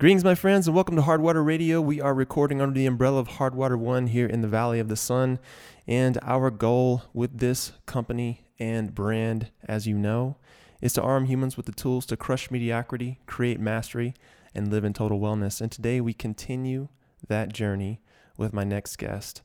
Greetings, my friends, and welcome to Hardwater Radio. We are recording under the umbrella of Hardwater One here in the Valley of the Sun. And our goal with this company and brand, as you know, is to arm humans with the tools to crush mediocrity, create mastery, and live in total wellness. And today we continue that journey with my next guest,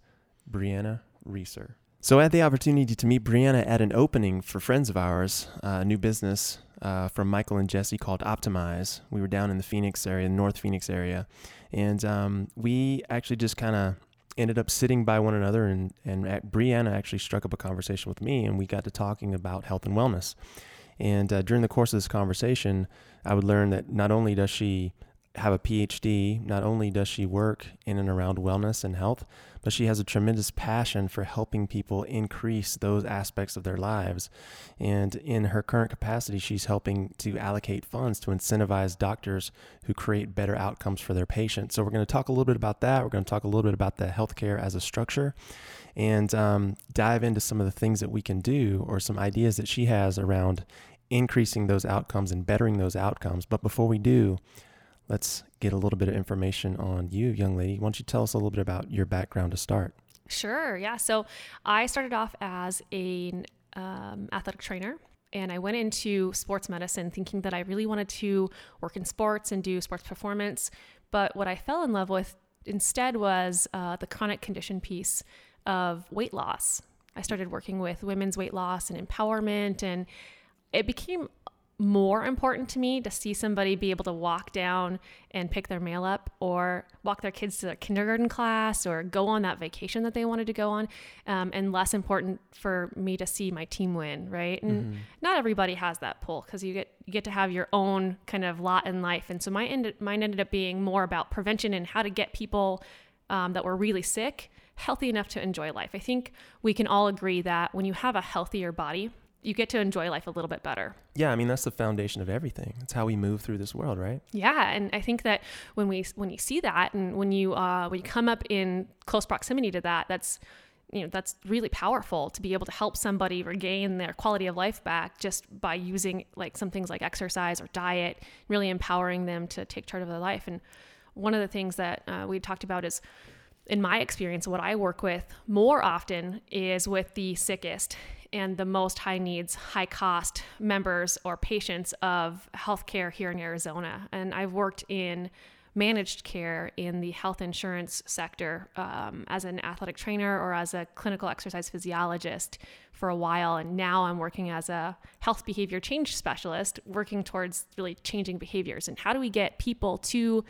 Brianna Reeser. So I had the opportunity to meet Brianna at an opening for friends of ours, a new business uh, from Michael and Jesse called Optimize. We were down in the Phoenix area, North Phoenix area, and um, we actually just kind of ended up sitting by one another, and and Brianna actually struck up a conversation with me, and we got to talking about health and wellness. And uh, during the course of this conversation, I would learn that not only does she have a PhD. Not only does she work in and around wellness and health, but she has a tremendous passion for helping people increase those aspects of their lives. And in her current capacity, she's helping to allocate funds to incentivize doctors who create better outcomes for their patients. So, we're going to talk a little bit about that. We're going to talk a little bit about the healthcare as a structure and um, dive into some of the things that we can do or some ideas that she has around increasing those outcomes and bettering those outcomes. But before we do, let's get a little bit of information on you, young lady. Why don't you tell us a little bit about your background to start? Sure. Yeah. So I started off as an um, athletic trainer. And I went into sports medicine thinking that I really wanted to work in sports and do sports performance. But what I fell in love with instead was uh, the chronic condition piece of weight loss. I started working with women's weight loss and empowerment, and it became more important to me to see somebody be able to walk down and pick their mail up or walk their kids to their kindergarten class or go on that vacation that they wanted to go on um, and less important for me to see my team win right? And mm-hmm. not everybody has that pull because you get you get to have your own kind of lot in life. And so my ended, mine ended up being more about prevention and how to get people um, that were really sick healthy enough to enjoy life. I think we can all agree that when you have a healthier body you get to enjoy life a little bit better. Yeah, I mean that's the foundation of everything. It's how we move through this world, right? Yeah, and I think that when we when you see that and when you uh, when you come up in close proximity to that, that's you know that's really powerful to be able to help somebody regain their quality of life back just by using like some things like exercise or diet, really empowering them to take charge of their life. And one of the things that uh, we talked about is in my experience, what I work with more often is with the sickest and the most high needs, high cost members or patients of healthcare here in Arizona. And I've worked in managed care in the health insurance sector um, as an athletic trainer or as a clinical exercise physiologist for a while. And now I'm working as a health behavior change specialist, working towards really changing behaviors. And how do we get people to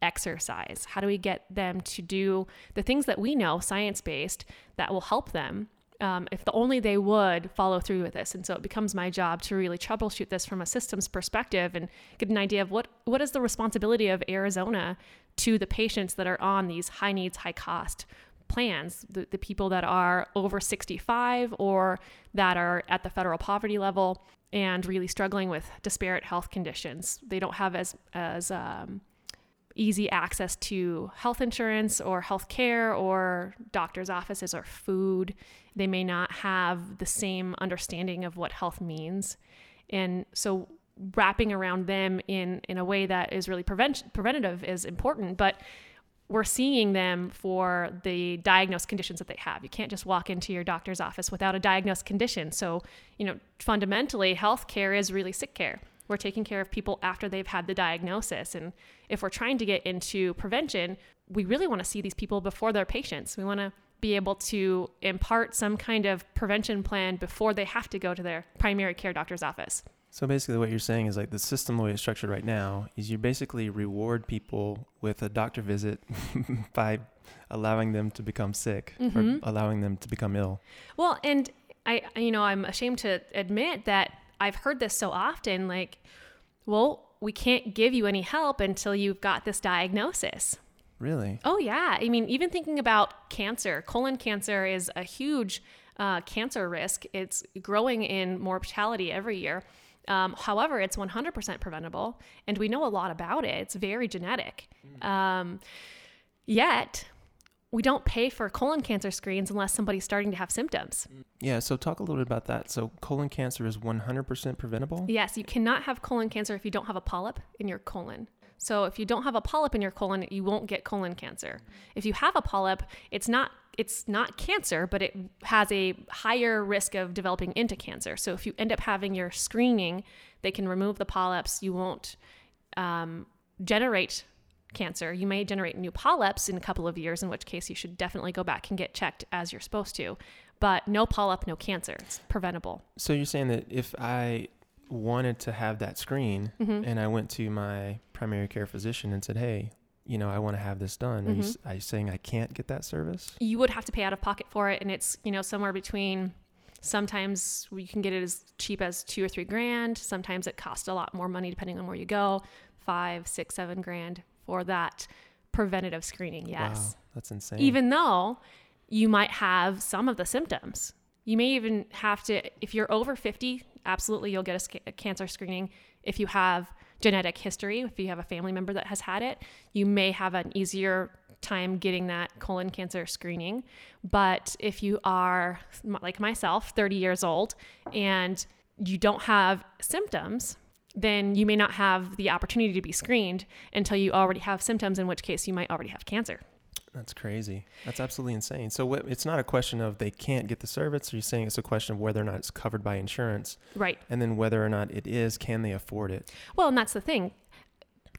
exercise? How do we get them to do the things that we know, science based, that will help them? Um, if the only they would follow through with this. And so it becomes my job to really troubleshoot this from a systems perspective and get an idea of what, what is the responsibility of Arizona to the patients that are on these high needs, high cost plans, the, the people that are over 65 or that are at the federal poverty level and really struggling with disparate health conditions. They don't have as, as um, easy access to health insurance or health care or doctor's offices or food. They may not have the same understanding of what health means. And so wrapping around them in, in a way that is really prevent, preventative is important. But we're seeing them for the diagnosed conditions that they have. You can't just walk into your doctor's office without a diagnosed condition. So, you know, fundamentally, healthcare is really sick care. We're taking care of people after they've had the diagnosis. And if we're trying to get into prevention, we really want to see these people before they're patients. We want to be able to impart some kind of prevention plan before they have to go to their primary care doctor's office. So basically, what you're saying is like the system the way it's structured right now is you basically reward people with a doctor visit by allowing them to become sick mm-hmm. or allowing them to become ill. Well, and I, you know, I'm ashamed to admit that I've heard this so often like, well, we can't give you any help until you've got this diagnosis. Really? Oh, yeah. I mean, even thinking about cancer, colon cancer is a huge uh, cancer risk. It's growing in mortality every year. Um, however, it's 100% preventable, and we know a lot about it. It's very genetic. Mm. Um, yet, we don't pay for colon cancer screens unless somebody's starting to have symptoms. Yeah, so talk a little bit about that. So, colon cancer is 100% preventable? Yes, you cannot have colon cancer if you don't have a polyp in your colon. So if you don't have a polyp in your colon, you won't get colon cancer. If you have a polyp, it's not it's not cancer, but it has a higher risk of developing into cancer. So if you end up having your screening, they can remove the polyps. You won't um, generate cancer. You may generate new polyps in a couple of years, in which case you should definitely go back and get checked as you're supposed to. But no polyp, no cancer. It's preventable. So you're saying that if I wanted to have that screen Mhm. and I went to my primary care physician and said, "Hey, you know, I want to have this done," are, you, are you saying I can't get that service? you would have to pay out of pocket for it and it's you know somewhere between sometimes you can get it as cheap as two or three grand sometimes it costs a lot more money depending on where you go five six seven grand for that preventative screening yes. Wow, that's insane. even though you might have some of the symptoms. You may even have to if you're over 50 absolutely you'll get a, a cancer screening. If you have genetic history if you have a family member that has had it you may have an easier time getting that colon cancer screening. But if you are like myself 30 years old and you don't have symptoms then you may not have the opportunity to be screened until you already have symptoms in which case you might already have cancer that's crazy. That's absolutely insane. So what, it's not a question of they can't get the service. Are You're saying it's a question of whether or not it's covered by insurance, right and then whether or not it is, can they afford it? Well, and that's the thing.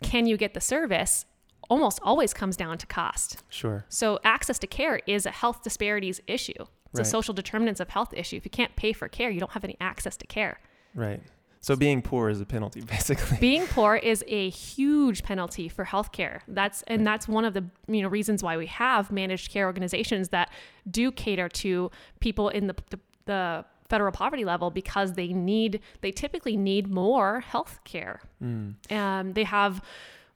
Can you get the service? Almost always comes down to cost. Sure. So, access to care is a health disparities issue. It's a social determinants of health issue. If you can't pay for care, you don't have any access to care. Right. So being poor is a penalty, basically. Being poor is a huge penalty for healthcare. That's and that's one of the you know reasons why we have managed care organizations that do cater to people in the the, the federal poverty level because they need they typically need more health care. Mm. um, they have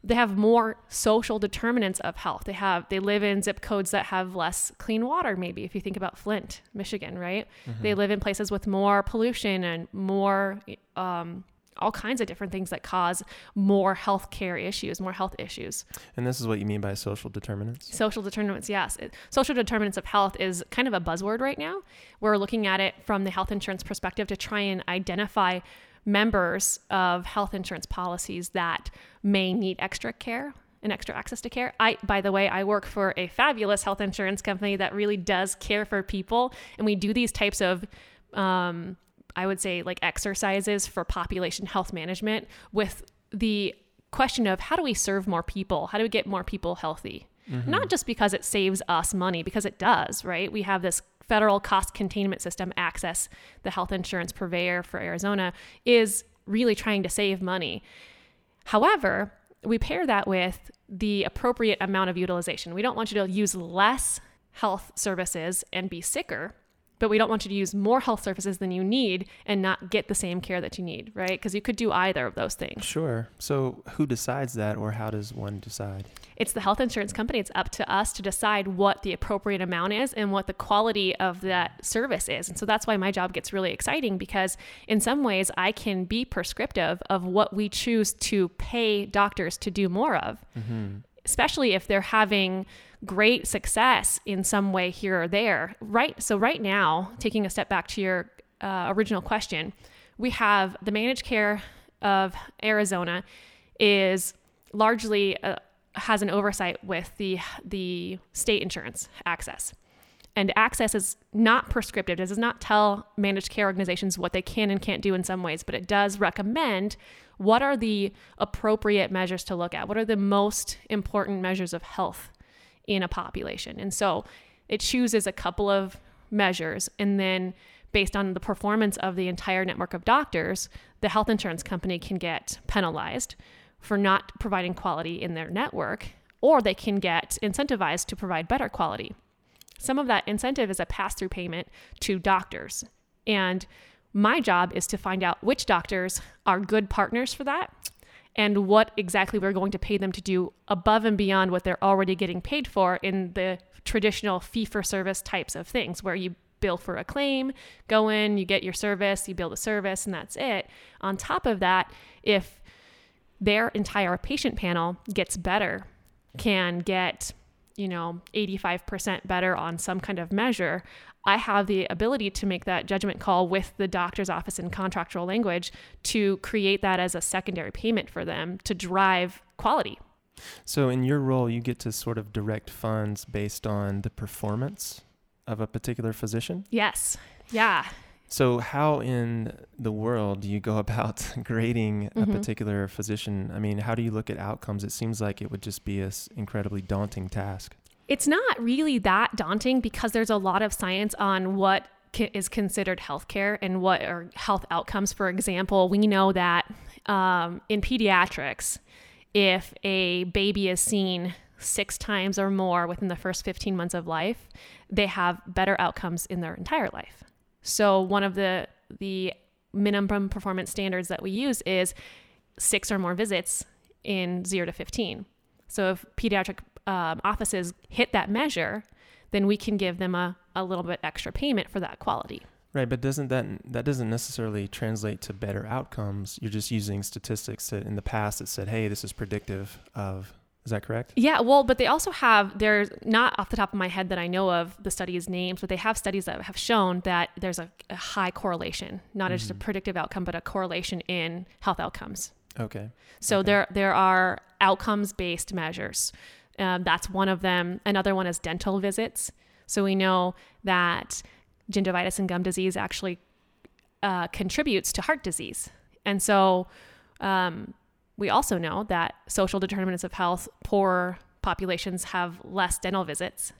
they have more social determinants of health. They have they live in zip codes that have less clean water. Maybe if you think about Flint, Michigan, right? They live in places with more pollution and more um, all kinds of different things that cause more health care issues, more health issues. And this is what you mean by social determinants. Social determinants, yes. Social determinants of health is kind of a buzzword right now. We're looking at it from the health insurance perspective to try and identify members of health insurance policies that may need extra care and extra access to care. I by the way, I work for a fabulous health insurance company that really does care for people and we do these types of um, I would say like exercises for population health management with the question of how do we serve more people? How do we get more people healthy? Mm-hmm. Not just because it saves us money, because it does, right? We have this federal cost containment system, AHCCCS, the health insurance purveyor for Arizona, is really trying to save money. However, we pair that with the appropriate amount of utilization. We don't want you to use less health services and be sicker, but we don't want you to use more health services than you need and not get the same care that you need, right? Because you could do either of those things. Sure. So who decides that, or how does one decide? It's the health insurance company. It's up to us to decide what the appropriate amount is and what the quality of that service is. And so that's why my job gets really exciting because in some ways I can be prescriptive of what we choose to pay doctors to do more of. Mm-hmm. Especially if they're having great success in some way here or there. Right. So, right now, taking a step back to your uh, original question, we have the managed care of Arizona is largely uh, has an oversight with the the state insurance AHCCCS. And AHCCCS is not prescriptive. It does not tell managed care organizations what they can and can't do in some ways, but it does recommend what are the appropriate measures to look at. What are the most important measures of health in a population? And so it chooses a couple of measures and then based on the performance of the entire network of doctors, the health insurance company can get penalized for not providing quality in their network, or they can get incentivized to provide better quality. Some of that incentive is a pass through payment to doctors. And my job is to find out which doctors are good partners for that and what exactly we're going to pay them to do above and beyond what they're already getting paid for in the traditional fee for service types of things where you bill for a claim, go in, you get your service, you build a service, and that's it. On top of that, if their entire patient panel gets better, can get you know, 85% better on some kind of measure, I have the ability to make that judgment call with the doctor's office in contractual language to create that as a secondary payment for them to drive quality. So, in your role, you get to sort of direct funds based on the performance of a particular physician? Yes. Yeah. So, how in the world do you go about grading a Mhm. particular physician? I mean, how do you look at outcomes? It seems like it would just be an incredibly daunting task. It's not really that daunting because there's a lot of science on what is considered healthcare and what are health outcomes. For example, we know that um, in pediatrics, if a baby is seen six times or more within the first 15 months of life, they have better outcomes in their entire life. So one of the the minimum performance standards that we use is six or more visits in zero to 15. So if pediatric um, offices hit that measure, then we can give them a, a little bit extra payment for that quality. Right, but doesn't that that doesn't necessarily translate to better outcomes? You're just using statistics that in the past that said, "Hey, this is predictive of." Is that correct? Yeah, well, but they also have, there's not off the top of my head that I know of the studies names, but they have studies that have shown that there's a, a high correlation, not just a Mhm. predictive outcome, but a correlation in health outcomes. Okay. So Okay. there there are outcomes based measures. Um, that's one of them. Another one is dental visits. So we know that gingivitis and gum disease actually uh, contributes to heart disease, and so um, we also know that social determinants of health, poor populations have less dental visits.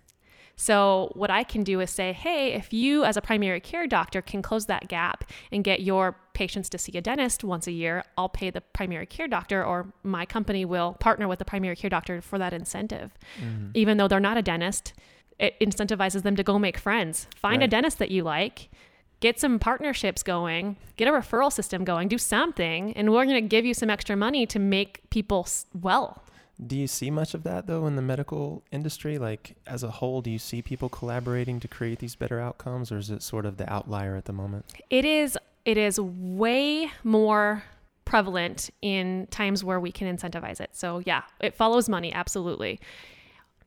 So, what I can do is say, hey, if you as a primary care doctor can close that gap and get your patients to see a dentist once a year, I'll pay the primary care doctor, or my company will partner with the primary care doctor for that incentive. Mhm. Even though they're not a dentist, it incentivizes them to go make friends. Find a dentist that you like, get some partnerships going, get a referral system going, do something, and we're going to give you some extra money to make people well. Do you see much of that though in the medical industry? Like as a whole, do you see people collaborating to create these better outcomes, or is it sort of the outlier at the moment? It is it is way more prevalent in times where we can incentivize it. So yeah, it follows money absolutely.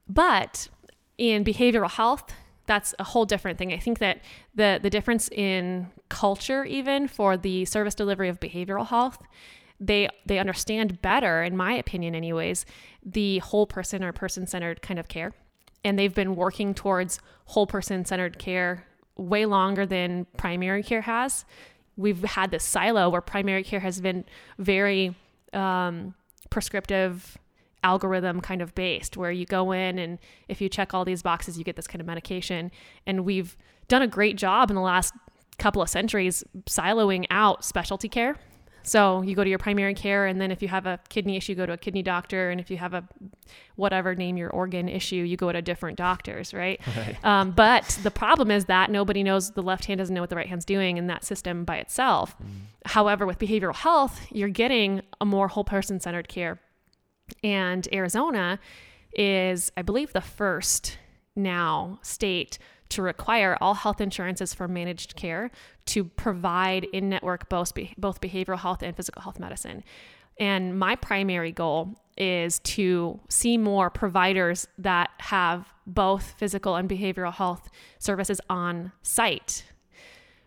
But in behavioral health, that's a whole different thing. I think that the the difference in culture even for the service delivery of behavioral health, they they understand better in my opinion anyways, the whole person or person-centered kind of care. And they've been working towards whole person-centered care way longer than primary care has. We've had this silo where primary care has been very um, prescriptive algorithm kind of based where you go in and if you check all these boxes you get this kind of medication and we've done a great job in the last couple of centuries siloing out specialty care so you go to your primary care and then if you have a kidney issue go to a kidney doctor and if you have a whatever name your organ issue you go to different doctors right Right. um, but the problem is that nobody knows the left hand doesn't know what the right hand's doing in that system by itself. However, with behavioral health, you're getting a more whole person centered care. And Arizona is, I believe, the first now state to require all health insurances for managed care to provide in network both, both behavioral health and physical health medicine. And my primary goal is to see more providers that have both physical and behavioral health services on site.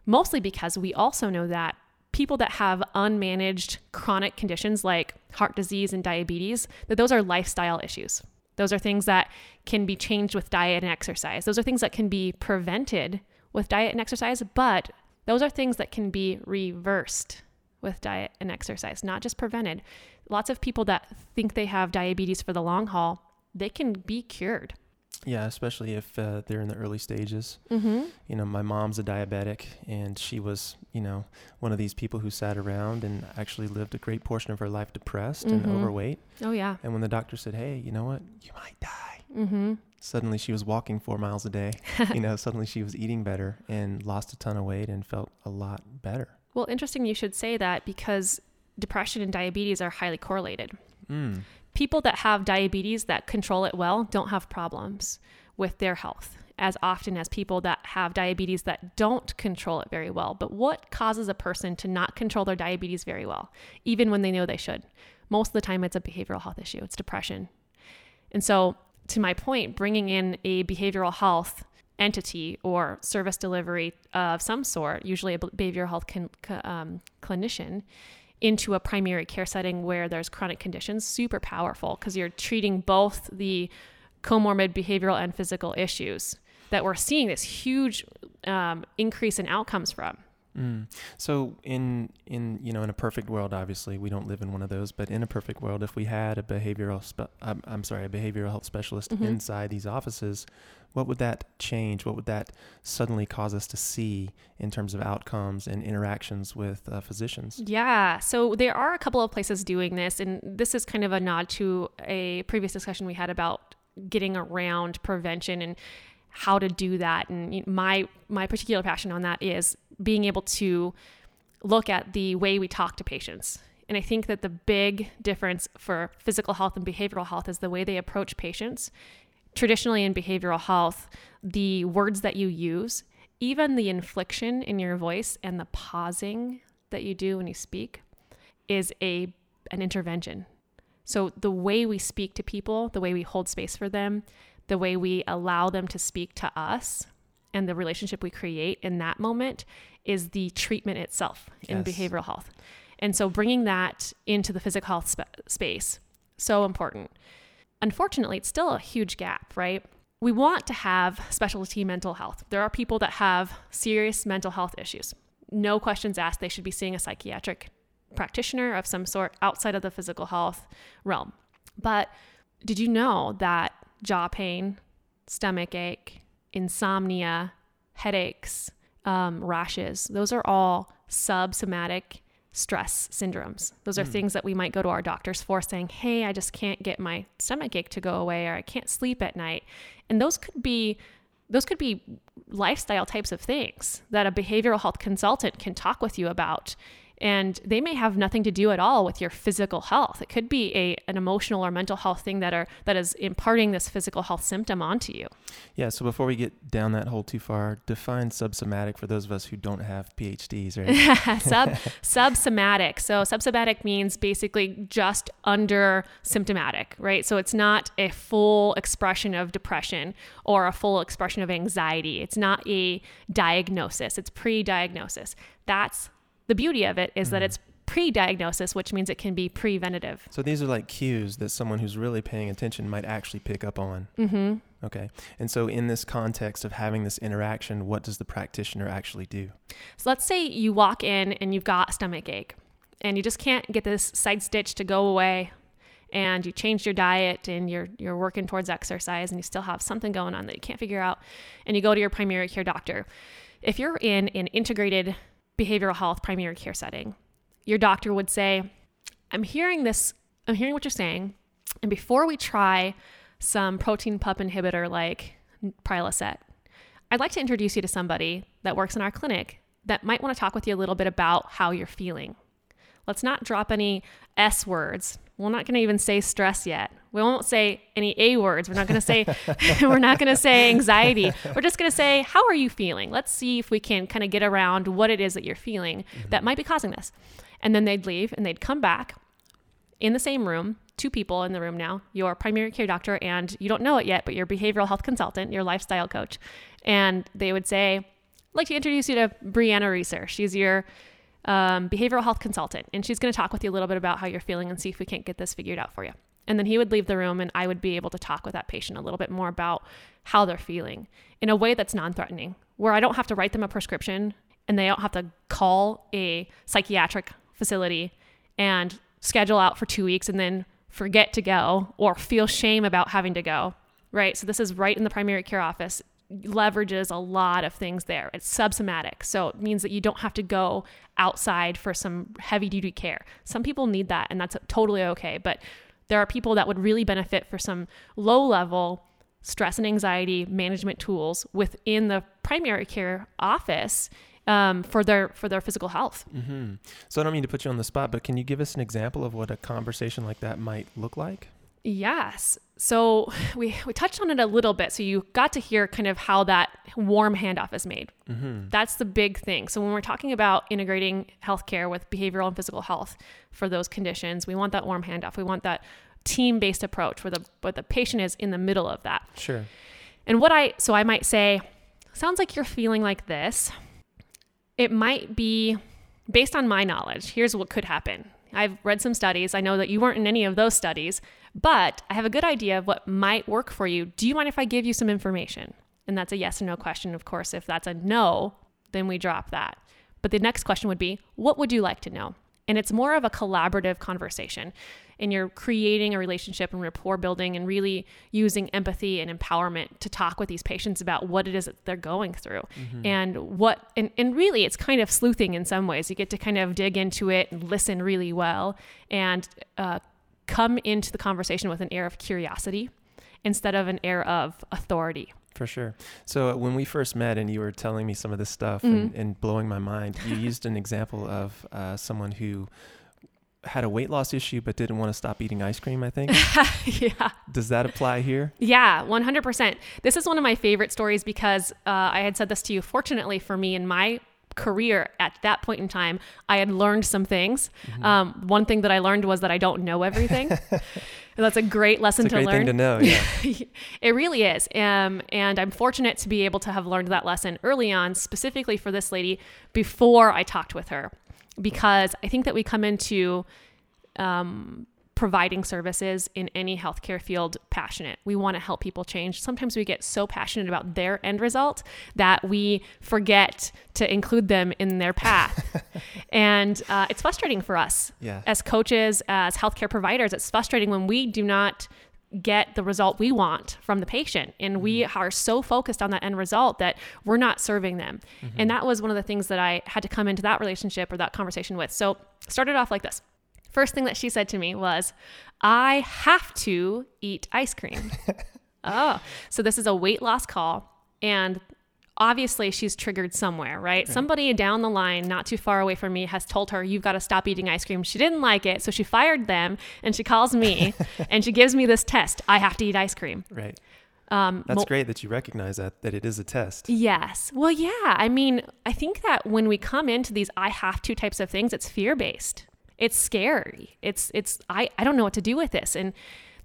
Mostly because we also know that people that have unmanaged chronic conditions like heart disease and diabetes, that those are lifestyle issues. Those are things that can be changed with diet and exercise. Those are things that can be prevented with diet and exercise, but those are things that can be reversed with diet and exercise, not just prevented. Lots of people that think they have diabetes for the long haul, they can be cured. Yeah, especially if uh, they're in the early stages. Mm-hmm. You know, my mom's a diabetic, and she was, you know, one of these people who sat around and actually lived a great portion of her life depressed and Mhm. overweight. Oh yeah. And when the doctor said, "Hey, you know what? You might die," Mm-hmm. suddenly she was walking four miles a day. you know, suddenly she was eating better and lost a ton of weight and felt a lot better. Well, interesting you should say that because depression and diabetes are highly correlated. Mm. People that have diabetes that control it well don't have problems with their health as often as people that have diabetes that don't control it very well. But what causes a person to not control their diabetes very well, even when they know they should? Most of the time, it's a behavioral health issue, it's depression. And so to my point, bringing in a behavioral health entity or service delivery of some sort, usually a behavioral health con- um, clinician, into a primary care setting where there's chronic conditions, super powerful because you're treating both the comorbid behavioral and physical issues that we're seeing this huge um, increase in outcomes from. Mm. So in in you know in a perfect world, obviously we don't live in one of those, but in a perfect world, if we had a behavioral spe- I'm, I'm sorry, a behavioral health specialist mm-hmm. inside these offices, what would that change? What would that suddenly cause us to see in terms of outcomes and interactions with uh, physicians? Yeah, so there are a couple of places doing this, and this is kind of a nod to a previous discussion we had about getting around prevention and how to do that. And my my particular passion on that is being able to look at the way we talk to patients. And I think that the big difference for physical health and behavioral health is the way they approach patients. Traditionally, in behavioral health, the words that you use, even the inflection in your voice and the pausing that you do when you speak, is a an intervention. So the way we speak to people, the way we hold space for them, the way we allow them to speak to us and the relationship we create in that moment is the treatment itself in yes. behavioral health. And so bringing that into the physical health sp- space, so important. Unfortunately, it's still a huge gap, right? We want to have specialty mental health. There are people that have serious mental health issues. No questions asked, they should be seeing a psychiatric practitioner of some sort outside of the physical health realm. But did you know that jaw pain, stomach ache, insomnia, headaches, um, rashes. Those are all subsomatic stress syndromes. Those are mm. things that we might go to our doctors for saying, hey, I just can't get my stomach ache to go away or I can't sleep at night. And those could be those could be lifestyle types of things that a behavioral health consultant can talk with you about and they may have nothing to do at all with your physical health. It could be a an emotional or mental health thing that are that is imparting this physical health symptom onto you. Yeah so before we get down that hole too far define subsomatic for those of us who don't have phds right? Sub subsomatic. So subsomatic means basically just under symptomatic right? So it's not a full expression of depression or a full expression of anxiety. It's not a diagnosis. It's pre-diagnosis. That's the beauty of it is mm-hmm. that it's pre-diagnosis, which means it can be preventative. So these are like cues that someone who's really paying attention might actually pick up on. Mm-hmm. Okay. And so in this context of having this interaction, what does the practitioner actually do? So let's say you walk in and you've got stomach ache and you just can't get this side stitch to go away and you changed your diet and you're you're working towards exercise and you still have something going on that you can't figure out and you go to your primary care doctor. If you're in an integrated behavioral health primary care setting, your doctor would say, I'm hearing this, I'm hearing what you're saying. And before we try some proton pump inhibitor like Prilosec, I'd like to introduce you to somebody that works in our clinic that might want to talk with you a little bit about how you're feeling. Let's not drop any S words. We're not going to even say stress yet. We won't say any A words. We're not going to say we're not going to say anxiety. We're just going to say how are you feeling? Let's see if we can kind of get around what it is that you're feeling mm-hmm. that might be causing this. And then they'd leave and they'd come back in the same room, two people in the room now, your primary care doctor and you don't know it yet, but your behavioral health consultant, your lifestyle coach. And they would say, I'd like to introduce you to Brianna Reeser. She's your um, behavioral health consultant, and she's going to talk with you a little bit about how you're feeling and see if we can't get this figured out for you. And then he would leave the room, and I would be able to talk with that patient a little bit more about how they're feeling in a way that's non threatening, where I don't have to write them a prescription and they don't have to call a psychiatric facility and schedule out for two weeks and then forget to go or feel shame about having to go. Right. So this is right in the primary care office leverages a lot of things there. It's subsomatic. So it means that you don't have to go outside for some heavy duty care. Some people need that and that's totally okay. But there are people that would really benefit for some low level stress and anxiety management tools within the primary care office um, for their for their physical health. Mm-hmm. So I don't mean to put you on the spot, but can you give us an example of what a conversation like that might look like? Yes. So we, we touched on it a little bit. So you got to hear kind of how that warm handoff is made. Mm-hmm. That's the big thing. So when we're talking about integrating healthcare with behavioral and physical health for those conditions, we want that warm handoff. We want that team based approach where the where the patient is in the middle of that. Sure. And what I so I might say, sounds like you're feeling like this. It might be based on my knowledge. Here's what could happen. I've read some studies. I know that you weren't in any of those studies, but I have a good idea of what might work for you. Do you mind if I give you some information? And that's a yes or no question. Of course, if that's a no, then we drop that. But the next question would be, what would you like to know? And it's more of a collaborative conversation. And you're creating a relationship and rapport building and really using empathy and empowerment to talk with these patients about what it is that they're going through. Mm-hmm. And what, and, and really, it's kind of sleuthing in some ways. You get to kind of dig into it and listen really well and uh, come into the conversation with an air of curiosity instead of an air of authority. For sure. So when we first met and you were telling me some of this stuff mm-hmm. and, and, blowing my mind, you used an example of uh, someone who had a weight loss issue but didn't want to stop eating ice cream, I think. yeah. Does that apply here? Yeah, 100%. This is one of my favorite stories because uh, I had said this to you. Fortunately for me, in my career at that point in time, I had learned some things. Mm-hmm. Um, one thing that I learned was that I don't know everything. that's a great lesson it's a to great learn. Thing to know, yeah. it really is. Um, and I'm fortunate to be able to have learned that lesson early on, specifically for this lady before I talked with her, because I think that we come into um, providing services in any healthcare field passionate. We want to help people change. Sometimes we get so passionate about their end result that we forget to include them in their path. and uh, it's frustrating for us yeah. as coaches, as healthcare providers. It's frustrating when we do not get the result we want from the patient and we mm-hmm. are so focused on that end result that we're not serving them mm-hmm. and that was one of the things that i had to come into that relationship or that conversation with so started off like this First thing that she said to me was, I have to eat ice cream. oh, so this is a weight loss call. And obviously she's triggered somewhere, right? Somebody down the line, not too far away from me, has told her, You've got to stop eating ice cream. She didn't like it. So she fired them and she calls me and she gives me this test I have to eat ice cream. Right. Um, That's mo- great that you recognize that that it is a test. Yes. Well, yeah. I mean, I think that when we come into these I have to types of things, it's fear based it's scary. It's it's I I don't know what to do with this. And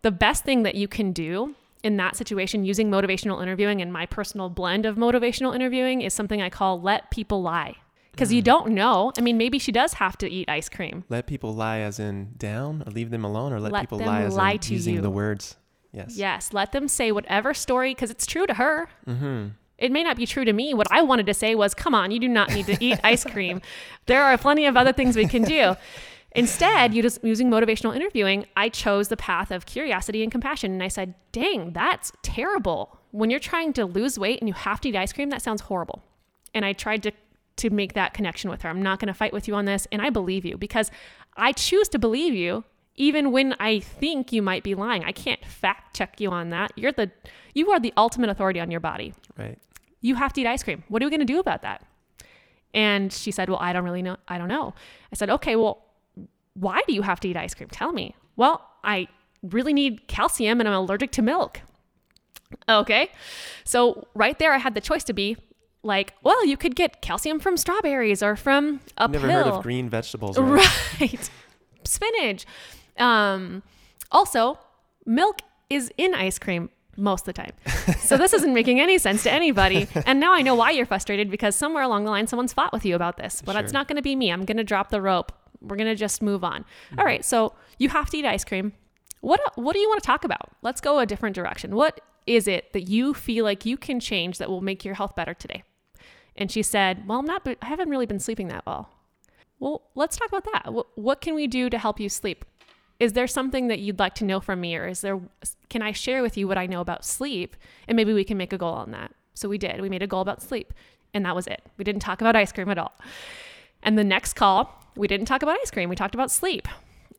the best thing that you can do in that situation using motivational interviewing and my personal blend of motivational interviewing is something I call let people lie. Because mm. you don't know. I mean, maybe she does have to eat ice cream. Let people lie as in down or leave them alone or let, let people lie as lie in using you. the words. Yes. Yes. Let them say whatever story because it's true to her. Mm-hmm. It may not be true to me. What I wanted to say was, come on, you do not need to eat ice cream. There are plenty of other things we can do. Instead, you just using motivational interviewing, I chose the path of curiosity and compassion. And I said, dang, that's terrible. When you're trying to lose weight and you have to eat ice cream, that sounds horrible. And I tried to to make that connection with her. I'm not going to fight with you on this. And I believe you because I choose to believe you even when I think you might be lying. I can't fact check you on that. You're the you are the ultimate authority on your body. Right. You have to eat ice cream. What are we going to do about that? And she said, "Well, I don't really know. I don't know." I said, "Okay, well, why do you have to eat ice cream? Tell me. Well, I really need calcium and I'm allergic to milk. Okay. So right there, I had the choice to be like, well, you could get calcium from strawberries or from a Never heard of green vegetables. Right. right. Spinach. Um, also, milk is in ice cream most of the time. So this isn't making any sense to anybody. And now I know why you're frustrated because somewhere along the line someone's fought with you about this. But sure. it's not going to be me. I'm going to drop the rope we're going to just move on. Mm-hmm. All right. So you have to eat ice cream. What, what do you want to talk about? Let's go a different direction. What is it that you feel like you can change that will make your health better today? And she said, Well, I'm not, I haven't really been sleeping that well. Well, let's talk about that. What, what can we do to help you sleep? Is there something that you'd like to know from me, or is there, can I share with you what I know about sleep? And maybe we can make a goal on that. So we did. We made a goal about sleep, and that was it. We didn't talk about ice cream at all. And the next call, we didn't talk about ice cream. We talked about sleep.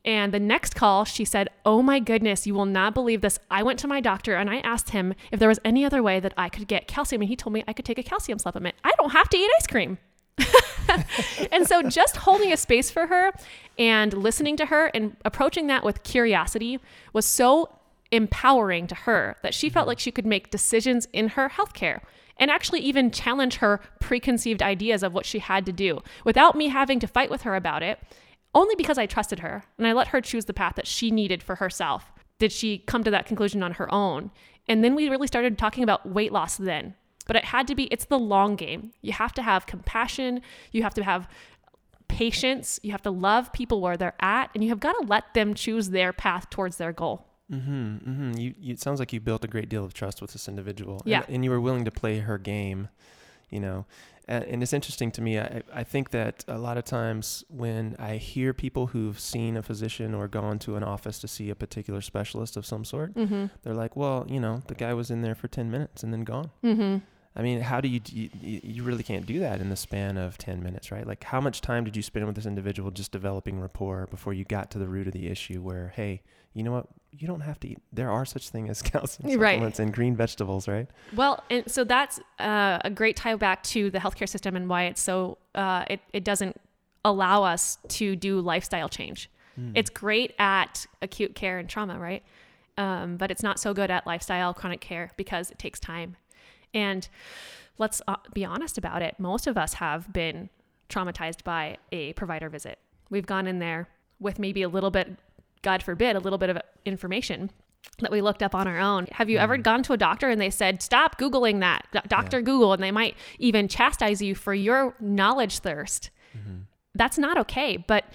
And the next call, she said, Oh my goodness, you will not believe this. I went to my doctor and I asked him if there was any other way that I could get calcium. And he told me I could take a calcium supplement. I don't have to eat ice cream. and so just holding a space for her and listening to her and approaching that with curiosity was so empowering to her that she felt mm-hmm. like she could make decisions in her healthcare and actually even challenge her preconceived ideas of what she had to do without me having to fight with her about it, only because I trusted her and I let her choose the path that she needed for herself. did she come to that conclusion on her own? And then we really started talking about weight loss then. But it had to be, it's the long game. You have to have compassion. You have to have patience. You have to love people where they're at, and you have got to let them choose their path towards their goal. Mm-hmm, mm-hmm. You, you, it sounds like you built a great deal of trust with this individual. Yeah. And, and you were willing to play her game, you know. And, and it's interesting to me. I, I think that a lot of times when I hear people who've seen a physician or gone to an office to see a particular specialist of some sort, Mm-hmm. they're like, well, you know, the guy was in there for 10 minutes and then gone. Mm-hmm. I mean, how do you, you you really can't do that in the span of 10 minutes, right? Like how much time did you spend with this individual just developing rapport before you got to the root of the issue where, hey, you know what? You don't have to eat. There are such thing as calcium Right. supplements and green vegetables, right? Well, and so that's uh, a great tie back to the healthcare system and why it's so uh, it it doesn't allow us to do lifestyle change. It's great at acute care and trauma, right? Um, but it's not so good at lifestyle chronic care because it takes time. And let's uh, be honest about it. Most of us have been traumatized by a provider visit. We've gone in there with maybe a little bit, God forbid, a little bit of information that we looked up on our own. Have you ever gone to a doctor and they said, stop Googling that, Dr. Google, and they might even chastise you for your knowledge thirst? That's not okay. But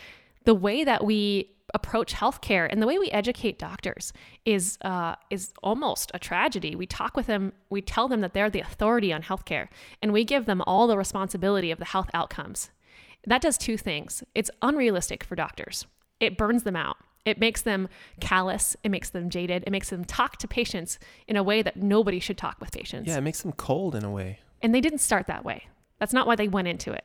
the way that we approach healthcare and the way we educate doctors is uh, is almost a tragedy. We talk with them, we tell them that they're the authority on healthcare, and we give them all the responsibility of the health outcomes. That does two things. It's unrealistic for doctors. It burns them out. It makes them callous. It makes them jaded. It makes them talk to patients in a way that nobody should talk with patients. Yeah, it makes them cold in a way. And they didn't start that way. That's not why they went into it.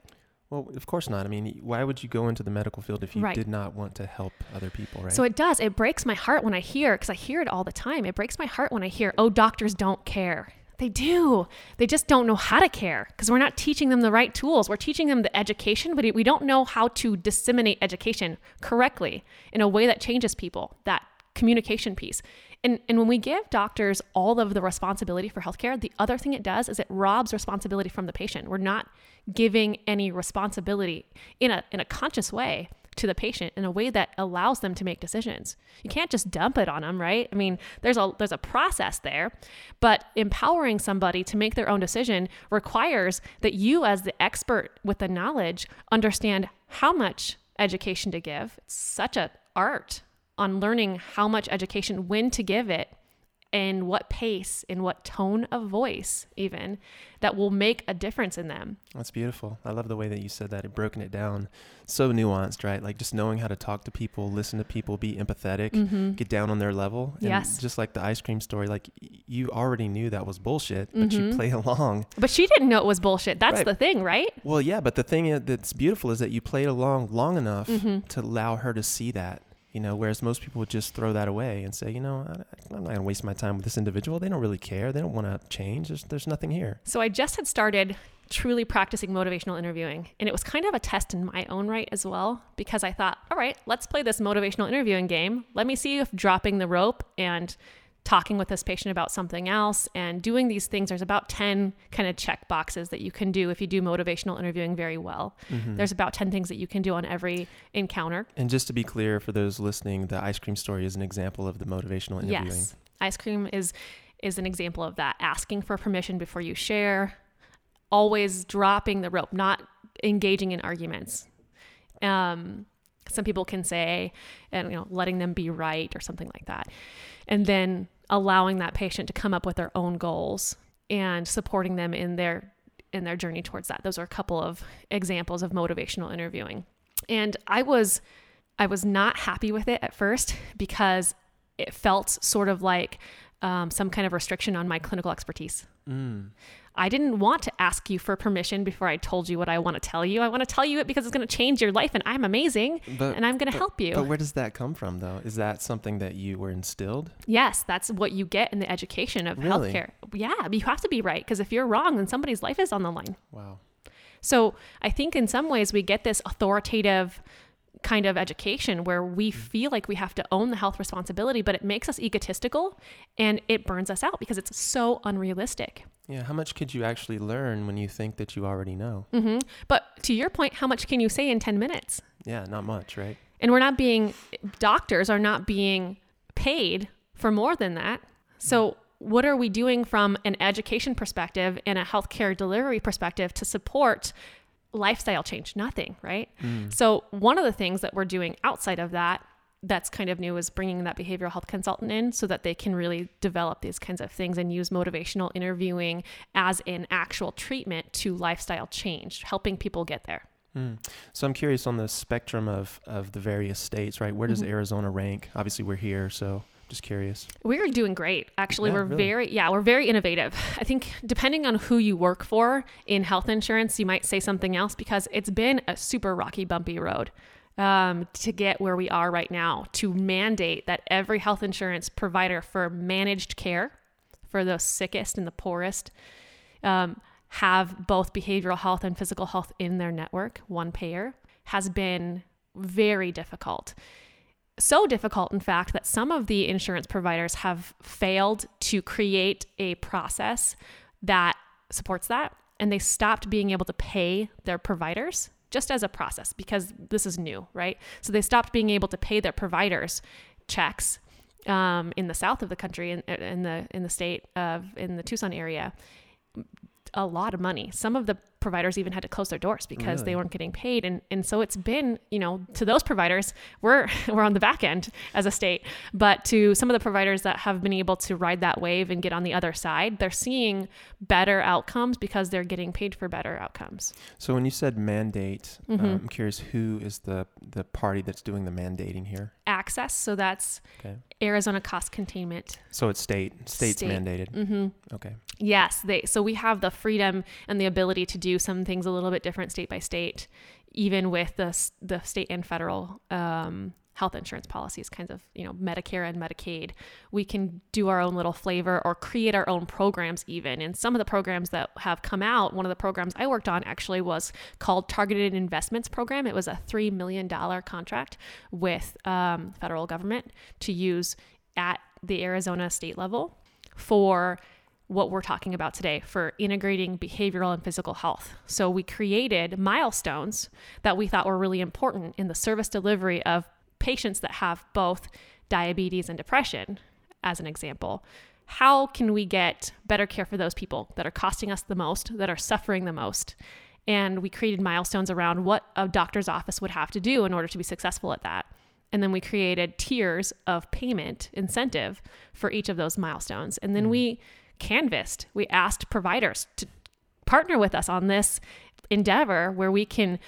Well, of course not. I mean, why would you go into the medical field if you Right. did not want to help other people, right? So it does. It breaks my heart when I hear, because I hear it all the time. It breaks my heart when I hear, oh, doctors don't care. They do. They just don't know how to care because we're not teaching them the right tools. We're teaching them the education, but we don't know how to disseminate education correctly in a way that changes people, that communication piece. And, and when we give doctors all of the responsibility for healthcare, the other thing it does is it robs responsibility from the patient. We're not giving any responsibility in a, in a conscious way to the patient in a way that allows them to make decisions. You can't just dump it on them, right? I mean, there's a there's a process there, but empowering somebody to make their own decision requires that you as the expert with the knowledge understand how much education to give. It's such an art on learning how much education when to give it and what pace and what tone of voice even that will make a difference in them. That's beautiful. I love the way that you said that. It broken it down so nuanced, right? Like just knowing how to talk to people, listen to people, be empathetic, Mm-hmm. get down on their level. And Yes. just like the ice cream story, like you already knew that was bullshit, but you Mhm. play along. But she didn't know it was bullshit. That's Right. the thing, right? Well, yeah, but the thing that's beautiful is that you played along long enough Mhm. to allow her to see that. You know, whereas most people would just throw that away and say, you know, I, I'm not going to waste my time with this individual. They don't really care. They don't want to change. There's, there's nothing here. So I just had started truly practicing motivational interviewing, and it was kind of a test in my own right as well because I thought, all right, let's play this motivational interviewing game. Let me see if dropping the rope and talking with this patient about something else and doing these things there's about 10 kind of check boxes that you can do if you do motivational interviewing very well Mhm. there's about 10 things that you can do on every encounter And just to be clear for those listening, the ice cream story is an example of the motivational interviewing. Yes. Ice cream is is an example of that. Asking for permission before you share, always dropping the rope, not engaging in arguments. Um, some people can say, and you know, letting them be right or something like that, and then allowing that patient to come up with their own goals and supporting them in their in their journey towards that. Those are a couple of examples of motivational interviewing. And I was I was not happy with it at first because it felt sort of like um, some kind of restriction on my clinical expertise. Mm. I didn't want to ask you for permission before I told you what I want to tell you. I want to tell you it because it's going to change your life and I'm amazing But, and I'm going to help you. but where does that come from, though? Is that something that you were instilled? yes, that's what you get in the education of Really? healthcare. Yeah, you have to be right because if you're wrong, then somebody's life is on the line. Wow. So I think in some ways we get this authoritative kind of education where we feel like we have to own the health responsibility, but it makes us egotistical and it burns us out because it's so unrealistic. Yeah. How much could you actually learn when you think that you already know? hmm But to your point, how much can you say in 10 minutes? Yeah, not much, right? And we're not being, doctors are not being paid for more than that. So, what are we doing from an education perspective and a healthcare delivery perspective to support lifestyle change? Nothing, right? So, one of the things that we're doing outside of that that's kind of new is bringing that behavioral health consultant in so that they can really develop these kinds of things and use motivational interviewing as an actual treatment to lifestyle change, helping people get there. Mm. So I'm curious on the spectrum of, of the various states, right? Where does Mhm. Arizona rank? Obviously, we're here, so just curious. We're doing great. Actually, Yeah, we're really. very yeah, we're very innovative. I think depending on who you work for in health insurance, you might say something else because it's been a super rocky, bumpy road um, to get where we are right now. To mandate that every health insurance provider for managed care for the sickest and the poorest um, have both behavioral health and physical health in their network, one payer, has been very difficult so difficult, in fact, that some of the insurance providers have failed to create a process that supports that. And they stopped being able to pay their providers just as a process because this is new, right? So they stopped being able to pay their providers checks um, in the south of the country, in, in the in the state of in the Tucson area, a lot of money. Some of the providers even had to close their doors because they weren't getting paid and and so it's been you know to those providers we're we're on the back end as a state but to some of the providers that have been able to ride that wave and get on the other side they're seeing better outcomes because they're getting paid for better outcomes So when you said mandate, Mhm. um, I'm curious who is the the party that's doing the mandating here? AHCCCS so that's Okay. Arizona cost containment So it's state states State. mandated. hmm Okay. Yes, they so we have the freedom and the ability to do some things a little bit different state by state, even with the the state and federal um, health insurance policies, kinds of you know Medicare and Medicaid. We can do our own little flavor or create our own programs even. And some of the programs that have come out, one of the programs I worked on actually was called Targeted Investments Program. It was a three million dollar contract with um, federal government to use at the Arizona state level for what we're talking about today for integrating behavioral and physical health. So we created milestones that we thought were really important in the service delivery of patients that have both diabetes and depression, as an example. How can we get better care for those people that are costing us the most, that are suffering the most? And we created milestones around what a doctor's office would have to do in order to be successful at that. And then we created tiers of payment incentive for each of those milestones. And then mm. we canvassed, we asked providers to partner with us on this endeavor where we can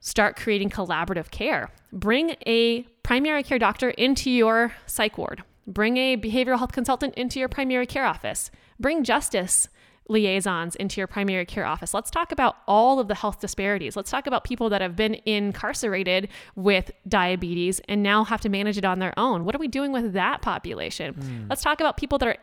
start creating collaborative care. Bring a primary care doctor into your psych ward. Bring a behavioral health consultant into your primary care office. Bring justice liaisons into your primary care office. Let's talk about all of the health disparities. Let's talk about people that have been incarcerated with diabetes and now have to manage it on their own. What are we doing with that population? Hmm. Let's talk about people that are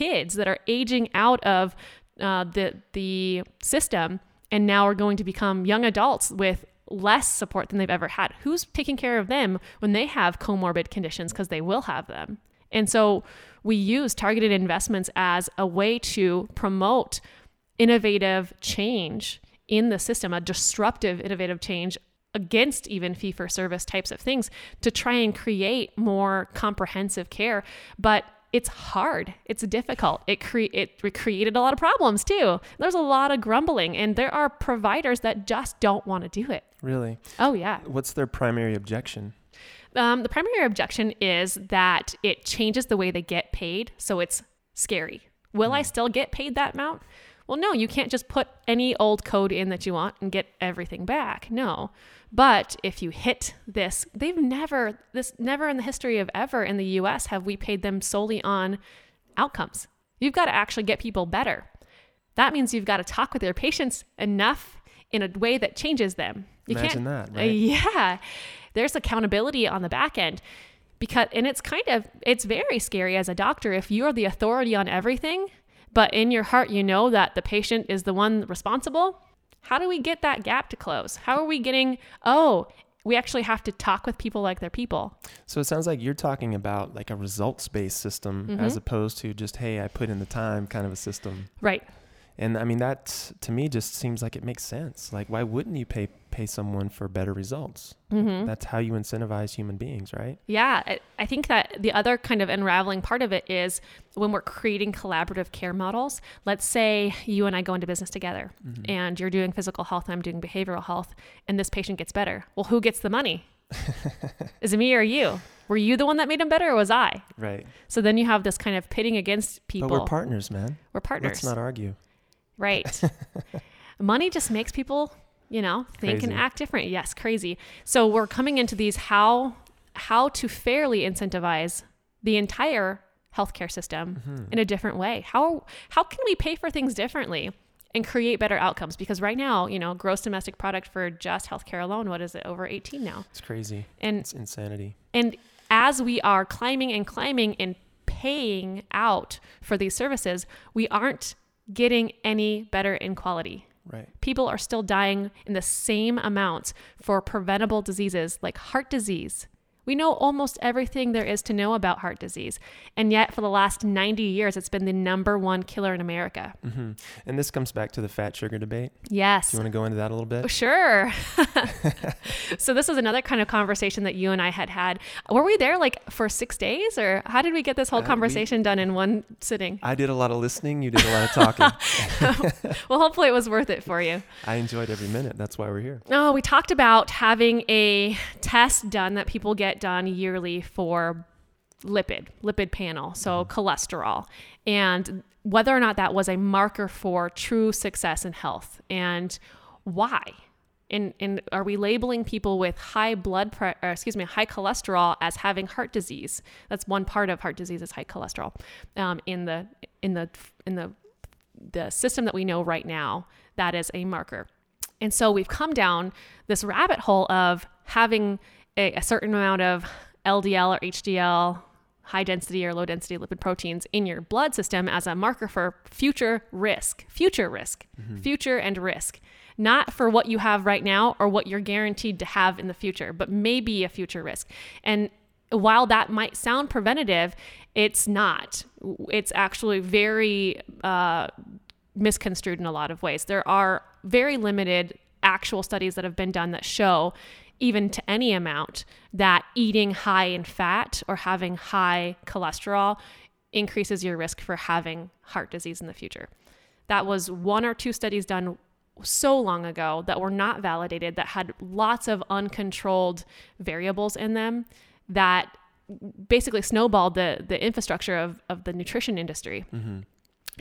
kids that are aging out of uh, the the system and now are going to become young adults with less support than they've ever had. Who's taking care of them when they have comorbid conditions because they will have them? And so we use targeted investments as a way to promote innovative change in the system, a disruptive innovative change against even fee for service types of things to try and create more comprehensive care. But it's hard. It's difficult. It cre- it created a lot of problems too. There's a lot of grumbling, and there are providers that just don't want to do it. Really? Oh yeah. What's their primary objection? Um, the primary objection is that it changes the way they get paid, so it's scary. Will I still get paid that amount? Well, no, you can't just put any old code in that you want and get everything back. No. But if you hit this, they've never, this never in the history of ever in the US have we paid them solely on outcomes. You've got to actually get people better. That means you've got to talk with your patients enough in a way that changes them. You Imagine can't, that, uh, yeah. There's accountability on the back end because and it's kind of it's very scary as a doctor if you're the authority on everything but in your heart you know that the patient is the one responsible how do we get that gap to close how are we getting oh we actually have to talk with people like they're people So it sounds like you're talking about like a results based system as Mhm. opposed to just, hey, I put in the time kind of a system. right And I mean, that to me just seems like it makes sense. Like, why wouldn't you pay pay someone for better results? Mm-hmm. That's how you incentivize human beings, right? Yeah, I- I think that the other kind of unraveling part of it is when we're creating collaborative care models. Let's say you and I go into business together and you're doing physical health and I'm doing behavioral health, and this patient gets better. Well, who gets the money? Is it me or you? Were you the one that made him better or was I? Right. So then you have this kind of pitting against people. But we're partners, man. We're partners. Let's not argue. Right. Money just makes people, you know, think and act different. Yes, crazy. So we're coming into these how how to fairly incentivize the entire healthcare system Mm-hmm. in a different way. How how can we pay for things differently and create better outcomes? Because right now, you know, gross domestic product for just healthcare alone, what is it? Over 18 now. It's crazy. And It's insanity. and as we are climbing and climbing and paying out for these services, we aren't getting any better in quality. Right. People are still dying in the same amounts for preventable diseases like heart disease. We know almost everything there is to know about heart disease. And yet, for the last 90 years, it's been the number one killer in America. hmm And this comes back to the fat sugar debate. Yes. Do you want to go into that a little bit? Sure. so this is another kind of conversation that you and I had had. Were we there like for six days, or how did we get this whole Uh, we- conversation done in one sitting? I did a lot of listening. You did a lot of talking. Well, hopefully it was worth it for you. I enjoyed every minute. That's why we're here. Oh, we talked about having a test done that people get done yearly for lipid, lipid panel, so cholesterol, and whether or not that was a marker for true success in health and why. And, and are we labeling people with high blood pre- excuse me high cholesterol as having heart disease? That's one part of heart disease is high cholesterol. Um, in the in the in the the system that we know right now that is a marker. And so we've come down this rabbit hole of having a, a certain amount of LDL or HDL, high density or low density lipid proteins in your blood system as a marker for future risk, future risk, future and risk. Not for what you have right now or what you're guaranteed to have in the future, but maybe a future risk. And while that might sound preventative, it's not. It's actually very uh, misconstrued in a lot of ways. There are very limited actual studies that have been done that show, even to any amount, that eating high in fat or having high cholesterol increases your risk for having heart disease in the future. That was one or two studies done so long ago that were not validated, that had lots of uncontrolled variables in them that basically snowballed the, the infrastructure of, of the nutrition industry.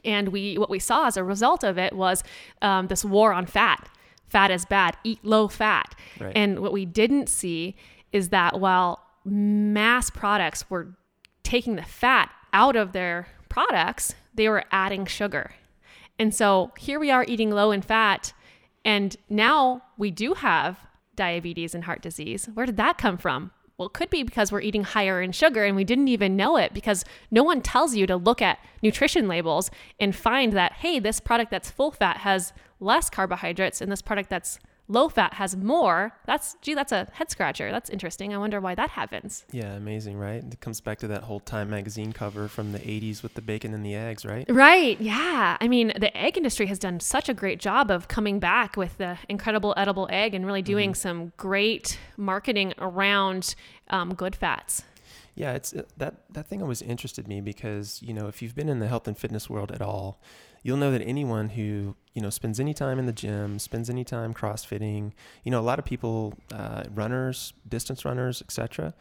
And we what we saw as a result of it was um, this war on fat. Fat is bad. Eat low fat. Right. And what we didn't see is that while mass products were taking the fat out of their products, they were adding sugar. And so here we are eating low in fat, and now we do have diabetes and heart disease. Where did that come from? Well, it could be because we're eating higher in sugar and we didn't even know it because no one tells you to look at nutrition labels and find that, hey, this product that's full fat has less carbohydrates and this product that's low fat has more. That's, gee, that's a head scratcher. That's interesting. I wonder why that happens. Yeah, amazing, right? It comes back to that whole Time magazine cover from the 80s with the bacon and the eggs, right? Right. Yeah. I mean, the egg industry has done such a great job of coming back with the incredible edible egg and really doing some great marketing around um, good fats. Yeah, it's uh, that that thing always interested me because you know if you've been in the health and fitness world at all, you'll know that anyone who you know spends any time in the gym, spends any time CrossFitting, you know a lot of people, uh, runners, distance runners, etc.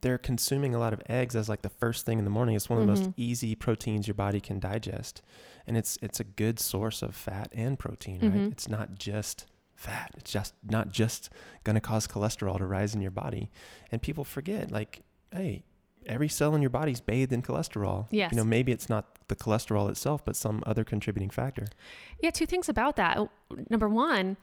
They're consuming a lot of eggs as like the first thing in the morning. It's one of the most easy proteins your body can digest, and it's it's a good source of fat and protein. Right? Mhm. It's not just fat. It's just not just going to cause cholesterol to rise in your body, and people forget like, hey every cell in your body's bathed in cholesterol. Yes. You know, maybe it's not the cholesterol itself, but some other contributing factor. Yeah, two things about that. Oh, number one,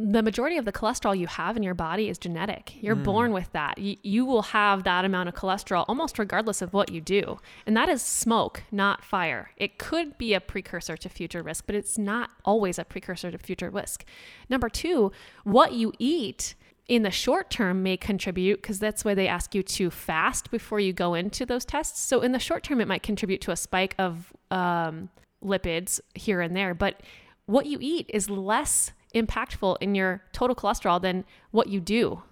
the majority of the cholesterol you have in your body is genetic. You're hmm. born with that. You, you will have that amount of cholesterol almost regardless of what you do. And that is smoke, not fire. It could be a precursor to future risk, but it's not always a precursor to future risk. Number two, what you eat in the short term may contribute because that's why they ask you to fast before you go into those tests. So in the short term, it might contribute to a spike of um, lipids here and there, but what you eat is less impactful in your total cholesterol than what you do.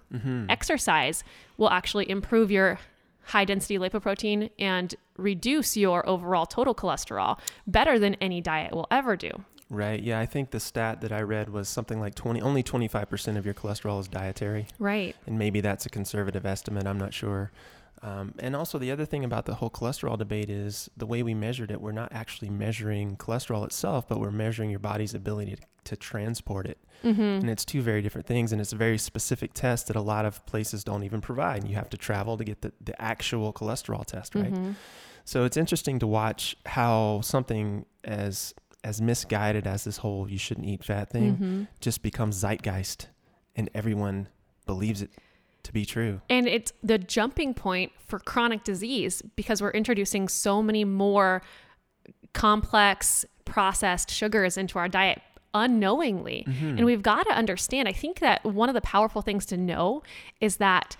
Exercise will actually improve your high density lipoprotein and reduce your overall total cholesterol better than any diet will ever do. Right. Yeah. I think the stat that I read was something like 20, only 25% of your cholesterol is dietary. Right. And maybe that's a conservative estimate. I'm not sure. Um, and also, the other thing about the whole cholesterol debate is the way we measured it, we're not actually measuring cholesterol itself, but we're measuring your body's ability to, to transport it. Mm-hmm. And it's two very different things. And it's a very specific test that a lot of places don't even provide. And You have to travel to get the, the actual cholesterol test, right? Mm-hmm. So it's interesting to watch how something as as misguided as this whole you shouldn't eat fat thing Mm-hmm. just becomes zeitgeist and everyone believes it to be true. And it's the jumping point for chronic disease because we're introducing so many more complex processed sugars into our diet unknowingly. And we've got to understand, I think that one of the powerful things to know is that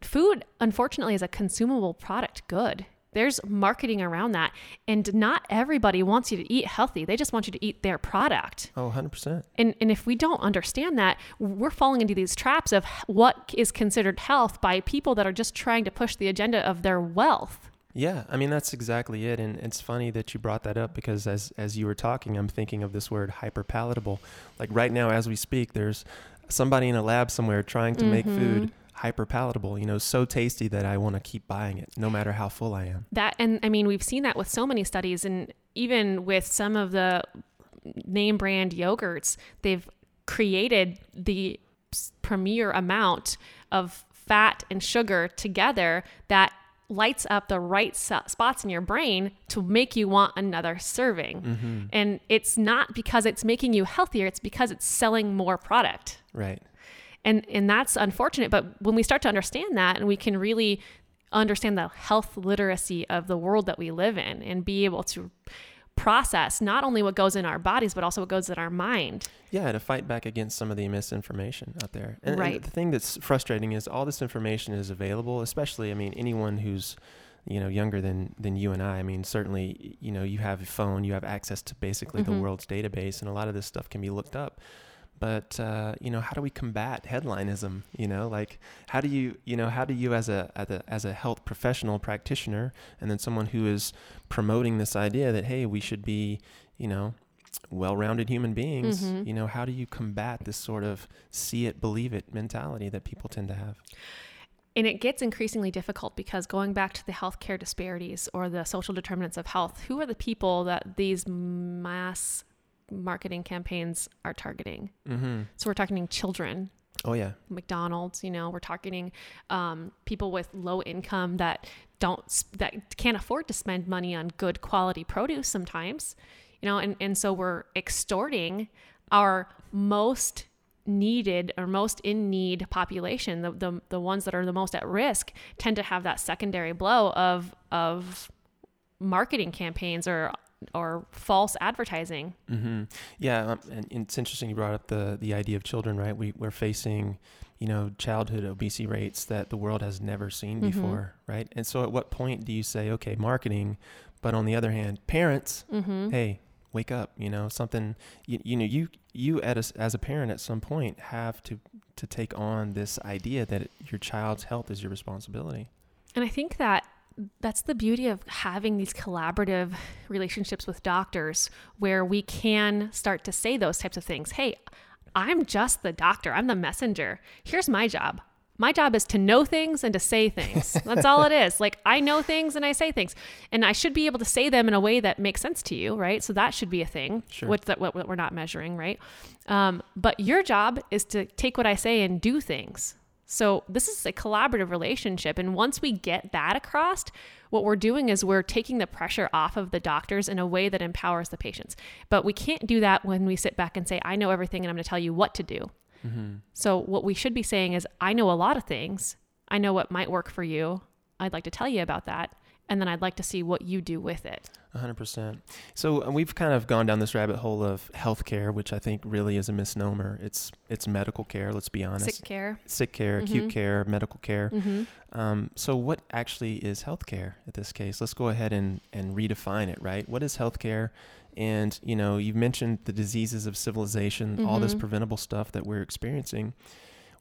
food, unfortunately, is a consumable product good. There's marketing around that. And not everybody wants you to eat healthy. They just want you to eat their product. Oh, 100%. And, and if we don't understand that, we're falling into these traps of what is considered health by people that are just trying to push the agenda of their wealth. Yeah, I mean that's exactly it, and it's funny that you brought that up because as as you were talking, I'm thinking of this word hyperpalatable. Like right now, as we speak, there's somebody in a lab somewhere trying to make food mm-hmm. Hyperpalatable. You know, so tasty that I want to keep buying it, no matter how full I am. That and I mean we've seen that with so many studies and even with some of the name brand yogurts, they've created the premier amount of fat and sugar together that lights up the right spots in your brain to make you want another serving. Mm-hmm. And it's not because it's making you healthier, it's because it's selling more product Right. And and that's unfortunate but when we start to understand that and we can really understand the health literacy of the world that we live in and be able to process not only what goes in our bodies but also what goes in our mind Yeah, to fight back against some of the misinformation out there. And, and Right. the thing that's frustrating is all this information is available, especially I mean anyone who's you know younger than than you and I. I mean certainly you know you have a phone, you have access to basically the Mhm. world's database and a lot of this stuff can be looked up. But uh, you know, how do we combat headlinism? You know, like how do you, you know, how do you as a, as a as a health professional practitioner, and then someone who is promoting this idea that hey, we should be, you know, well-rounded human beings. Mhm. You know, how do you combat this sort of see it, believe it mentality that people tend to have? and it gets increasingly difficult because going back to the healthcare disparities or the social determinants of health who are the people that these mass marketing campaigns are targeting Mm-hmm. so we're targeting children Oh yeah. McDonald's, you know, we're targeting um, people with low income that don't that can't afford to spend money on good quality produce sometimes, you know, and and so we're extorting our most needed or most in need population, the the, the ones that are the most at risk tend to have that secondary blow of of marketing campaigns or or false advertising. Mm-hmm. Yeah, um, and and it's interesting you brought up the the idea of children, right? We we're facing, you know, childhood obesity rates that the world has never seen Mhm. before, right? And so, at what point do you say, okay, marketing, but on the other hand, parents, Mm-hmm. hey, wake up, you know, something, you, you know, you you at a, s- as a parent at some point have to to take on this idea that your child's health is your responsibility. And I think that that's the beauty of having these collaborative relationships with doctors where we can start to say those types of things. Hey, I'm just the doctor, I'm the messenger. Here's my job. My job is to know things and to say things. That's all it is. Like I know things and I say things, and I should be able to say them in a way that makes sense to you, right? So that should be a thing, Sure. which that what, what we're not measuring, right? Um, but your job is to take what I say and do things. So this is a collaborative relationship. And once we get that across, what we're doing is we're taking the pressure off of the doctors in a way that empowers the patients. But we can't do that when we sit back and say, I know everything and I'm going to tell you what to do. Mm-hmm. So what we should be saying is, I know a lot of things. I know what might work for you. I'd like to tell you about that. And then I'd like to see what you do with it. 100%. So uh, we've kind of gone down this rabbit hole of healthcare, which I think really is a misnomer. It's it's medical care. Let's be honest. Sick care. Sick care, acute Mhm. care, medical care. Mm-hmm. Um, so what actually is healthcare at this case? Let's go ahead and, and redefine it, right? What is healthcare? And, you know, you've mentioned the diseases of civilization, all this Mhm. preventable stuff that we're experiencing.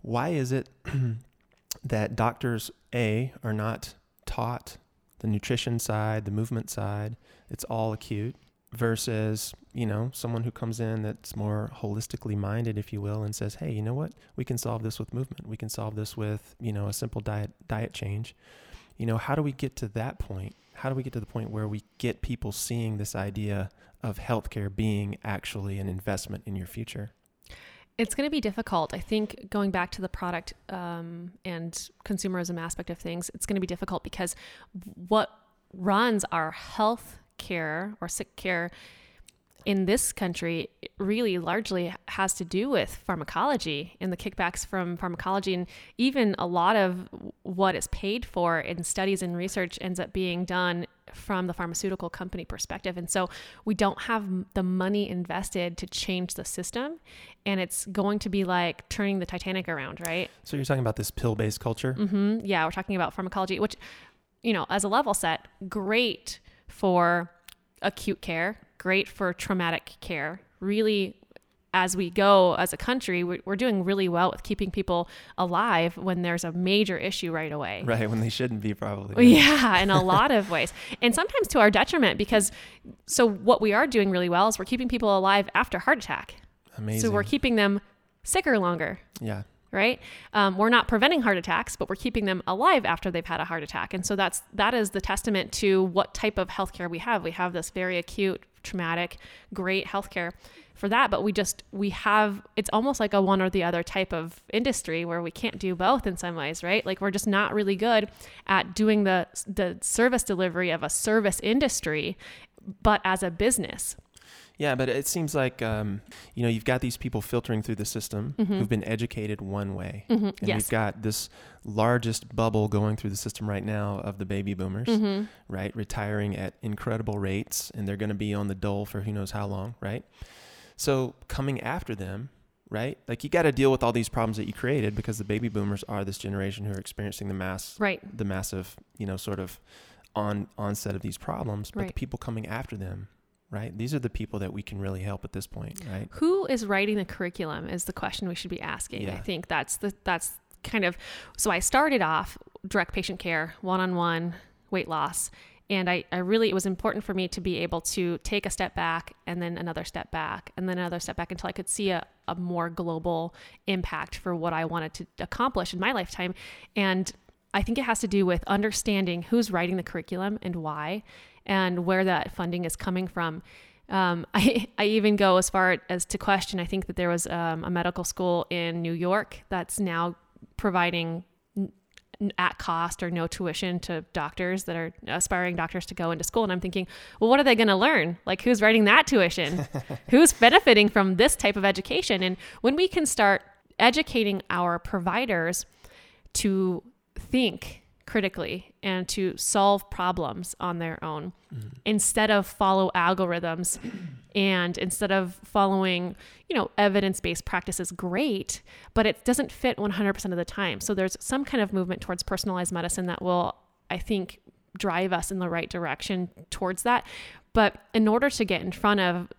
Why is it that doctors, A, are not taught the nutrition side, the movement side? It's all acute versus, you know, someone who comes in that's more holistically minded, if you will, and says, hey, you know what? We can solve this with movement. We can solve this with, you know, a simple diet diet change. You know, how do we get to that point? How do we get to the point where we get people seeing this idea of healthcare being actually an investment in your future? It's going to be difficult. I think going back to the product um, and consumerism aspect of things, it's going to be difficult because what runs our health care or sick care in this country really largely has to do with pharmacology and the kickbacks from pharmacology and even a lot of what is paid for in studies and research ends up being done from the pharmaceutical company perspective and so we don't have the money invested to change the system and it's going to be like turning the titanic around right So you're talking about this pill-based culture? hmm Yeah, we're talking about pharmacology, which, you know, as a level set, great for acute care, great for traumatic care. Really, as we go as a country, we- we're doing really well with keeping people alive when there's a major issue right away. Right, when they shouldn't be probably. Yeah, in a lot of ways. And sometimes to our detriment because so what we are doing really well is we're keeping people alive after heart attack. Amazing. So we're keeping them sicker longer yeah. right? Um, we're not preventing heart attacks, but we're keeping them alive after they've had a heart attack. And so that's that is the testament to what type of healthcare we have. We have this very acute, traumatic, great healthcare for that, but we just we have it's almost like a one or the other type of industry where we can't do both in some ways, right? Like we're just not really good at doing the the service delivery of a service industry, but as a business. Yeah, but it seems like um, you know you've got these people filtering through the system who've been educated one way, Mhm, and yes. we've got this largest bubble going through the system right now of the baby boomers, Mhm. right, retiring at incredible rates, and they're going to be on the dole for who knows how long, right? So coming after them, right, like you got to deal with all these problems that you created because the baby boomers are this generation who are experiencing the mass, Right. the massive, you know, sort of on onset of these problems, but the people coming after them, right? These are the people that we can really help at this point, right? Who is writing the curriculum is the question we should be asking. I think that's the that's kind of so I started off direct patient care, one-on-one weight loss. And I, I really, it was important for me to be able to take a step back and then another step back and then another step back until I could see a, a more global impact for what I wanted to accomplish in my lifetime. And I think it has to do with understanding who's writing the curriculum and why, and where that funding is coming from. Um, I, I even go as far as to question. I think that there was um, a medical school in New York that's now providing at cost or no tuition to doctors that are aspiring doctors to go into school. And I'm thinking, well, what are they going to learn? Like, who's writing that tuition? who's benefiting from this type of education? And when we can start educating our providers to think critically and to solve problems on their own instead of follow algorithms and instead of following you know evidence-based practices great but it doesn't fit 100% of the time. So there's some kind of movement towards personalized medicine that will i think drive us in the right direction towards that. But in order to get in front of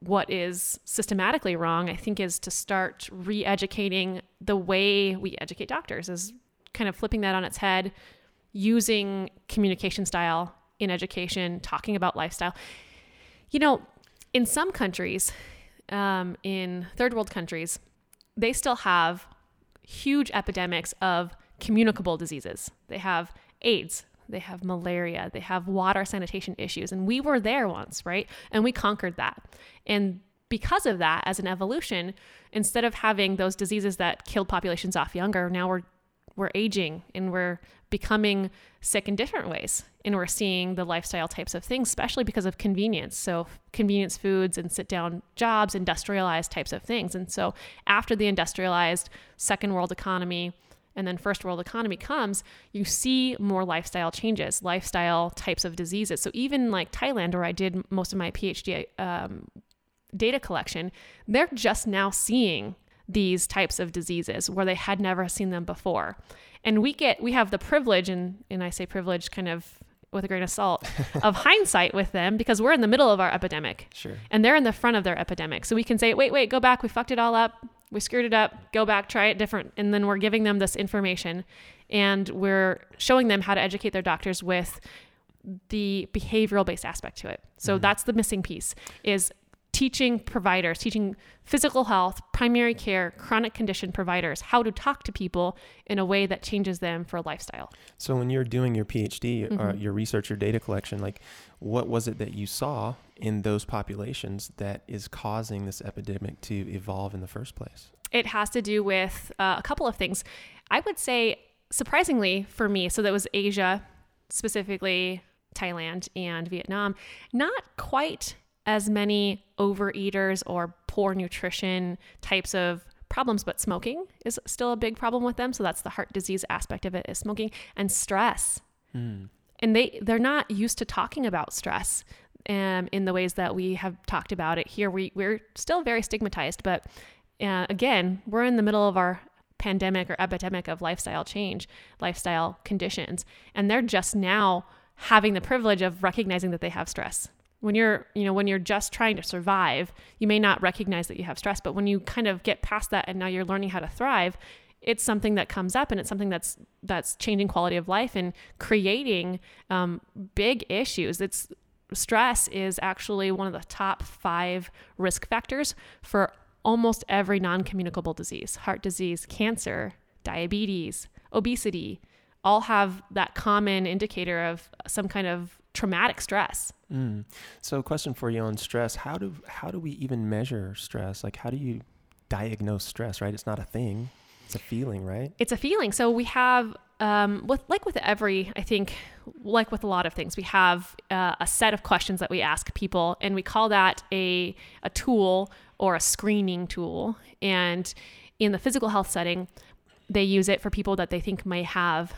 what is systematically wrong, I think, is to start re educating the way we educate doctors, is kind of flipping that on its head, using communication style in education, talking about lifestyle. You know, in some countries, um, in third world countries, they still have huge epidemics of communicable diseases. They have AIDS, they have malaria, they have water sanitation issues. And we were there once, right? And we conquered that. And because of that, as an evolution, instead of having those diseases that killed populations off younger, now we're we're aging and we're becoming sick in different ways. And we're seeing the lifestyle types of things, especially because of convenience. So, convenience foods and sit down jobs, industrialized types of things. And so, after the industrialized second world economy and then first world economy comes, you see more lifestyle changes, lifestyle types of diseases. So even like Thailand, where I did most of my PhD um, data collection, they're just now seeing these types of diseases where they had never seen them before. And we get we have the privilege and and I say privilege kind of with a grain of salt of hindsight with them because we're in the middle of our epidemic. Sure. And they're in the front of their epidemic. So we can say, wait, wait, go back. We fucked it all up. We screwed it up. Go back, try it different. And then we're giving them this information and we're showing them how to educate their doctors with the behavioral based aspect to it. So mm-hmm. that's the missing piece is teaching providers, teaching physical health, primary care, chronic condition providers how to talk to people in a way that changes them for a lifestyle. So when you're doing your PhD uh, mm-hmm. or your research your data collection, like what was it that you saw in those populations that is causing this epidemic to evolve in the first place? It has to do with uh, a couple of things. I would say surprisingly for me, so that was Asia, specifically Thailand and Vietnam, not quite as many overeaters or poor nutrition types of problems, but smoking is still a big problem with them. So that's the heart disease aspect of it is smoking and stress. Mm. And they they're not used to talking about stress um, in the ways that we have talked about it here. We we're still very stigmatized, but uh, again, we're in the middle of our pandemic or epidemic of lifestyle change, lifestyle conditions, and they're just now having the privilege of recognizing that they have stress when you're you know when you're just trying to survive you may not recognize that you have stress but when you kind of get past that and now you're learning how to thrive it's something that comes up and it's something that's that's changing quality of life and creating um, big issues. It's stress is actually one of the top five risk factors for almost every non-communicable disease heart disease cancer diabetes obesity all have that common indicator of some kind of traumatic stress. Mm. So, question for you on stress: How do how do we even measure stress? Like, how do you diagnose stress? Right, it's not a thing; it's a feeling, right? It's a feeling. So we have, um, with like with every, I think, like with a lot of things, we have uh, a set of questions that we ask people, and we call that a a tool or a screening tool. And in the physical health setting, they use it for people that they think may have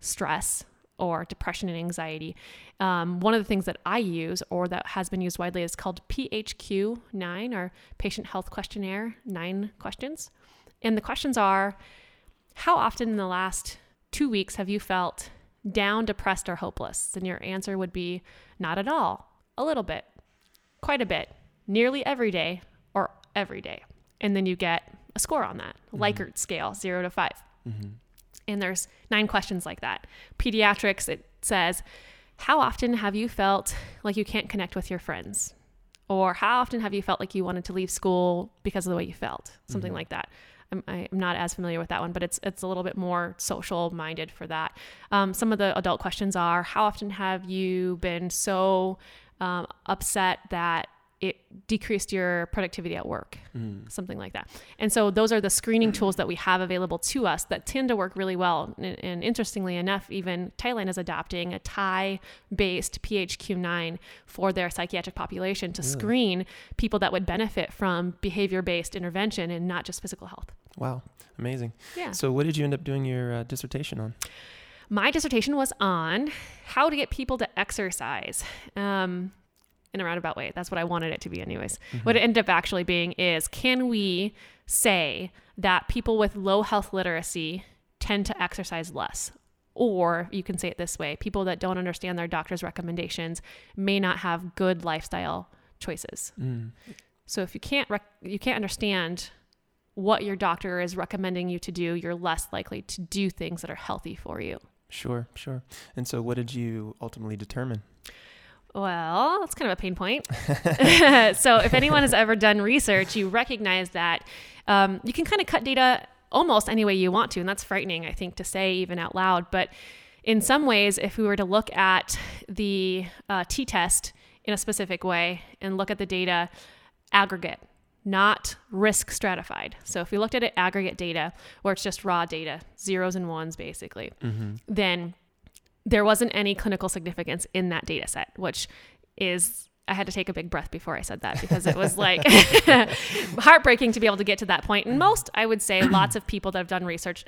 stress or depression and anxiety. Um, one of the things that I use or that has been used widely is called PHQ 9 or Patient Health Questionnaire 9 questions. And the questions are How often in the last two weeks have you felt down, depressed, or hopeless? And your answer would be Not at all, a little bit, quite a bit, nearly every day, or every day. And then you get a score on that, mm-hmm. Likert scale, zero to 5 mm-hmm. And there's nine questions like that. Pediatrics, it says, How often have you felt like you can't connect with your friends? Or how often have you felt like you wanted to leave school because of the way you felt? Something mm-hmm. like that. I'm, I'm, not as familiar with that one, but it's it's a little bit more social minded for that. Um, some of the adult questions are: How often have you been so um, upset that it decreased your productivity at work, mm. something like that. And so those are the screening tools that we have available to us that tend to work really well. And, and interestingly enough, even Thailand is adopting a Thai based PHQ9 for their psychiatric population to really? screen people that would benefit from behavior based intervention and not just physical health. Wow, amazing. Yeah. So, what did you end up doing your uh, dissertation on? My dissertation was on how to get people to exercise. Um, in a roundabout way. That's what I wanted it to be, anyways. Mm-hmm. What it ended up actually being is can we say that people with low health literacy tend to exercise less? Or you can say it this way people that don't understand their doctor's recommendations may not have good lifestyle choices. Mm. So if you can't rec- you can't understand what your doctor is recommending you to do, you're less likely to do things that are healthy for you. Sure, sure. And so what did you ultimately determine? Well, that's kind of a pain point. so, if anyone has ever done research, you recognize that um, you can kind of cut data almost any way you want to. And that's frightening, I think, to say even out loud. But in some ways, if we were to look at the uh, t test in a specific way and look at the data aggregate, not risk stratified. So if we looked at it aggregate data, where it's just raw data, zeros and ones basically, mm-hmm. then there wasn't any clinical significance in that data set, which is I had to take a big breath before I said that because it was like heartbreaking to be able to get to that point. And most, I would say, lots of people that have done research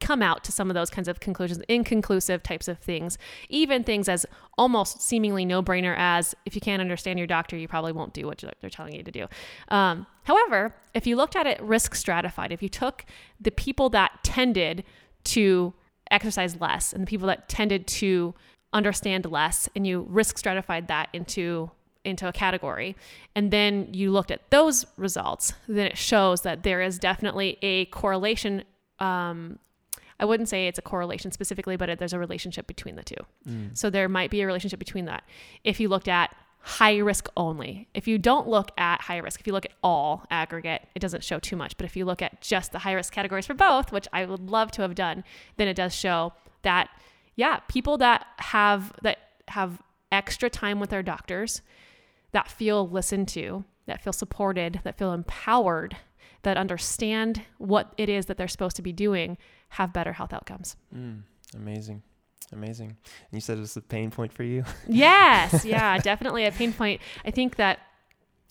come out to some of those kinds of conclusions, inconclusive types of things, even things as almost seemingly no brainer as if you can't understand your doctor, you probably won't do what they're telling you to do. Um, however, if you looked at it risk stratified, if you took the people that tended to exercise less and the people that tended to understand less and you risk stratified that into into a category and then you looked at those results then it shows that there is definitely a correlation um, I wouldn't say it's a correlation specifically, but it, there's a relationship between the two. Mm. So there might be a relationship between that. If you looked at high risk only, if you don't look at high risk, if you look at all aggregate, it doesn't show too much. But if you look at just the high risk categories for both, which I would love to have done, then it does show that, yeah, people that have that have extra time with their doctors, that feel listened to, that feel supported, that feel empowered, that understand what it is that they're supposed to be doing have better health outcomes. Mm, amazing. Amazing. And you said it was a pain point for you? yes. Yeah, definitely a pain point. I think that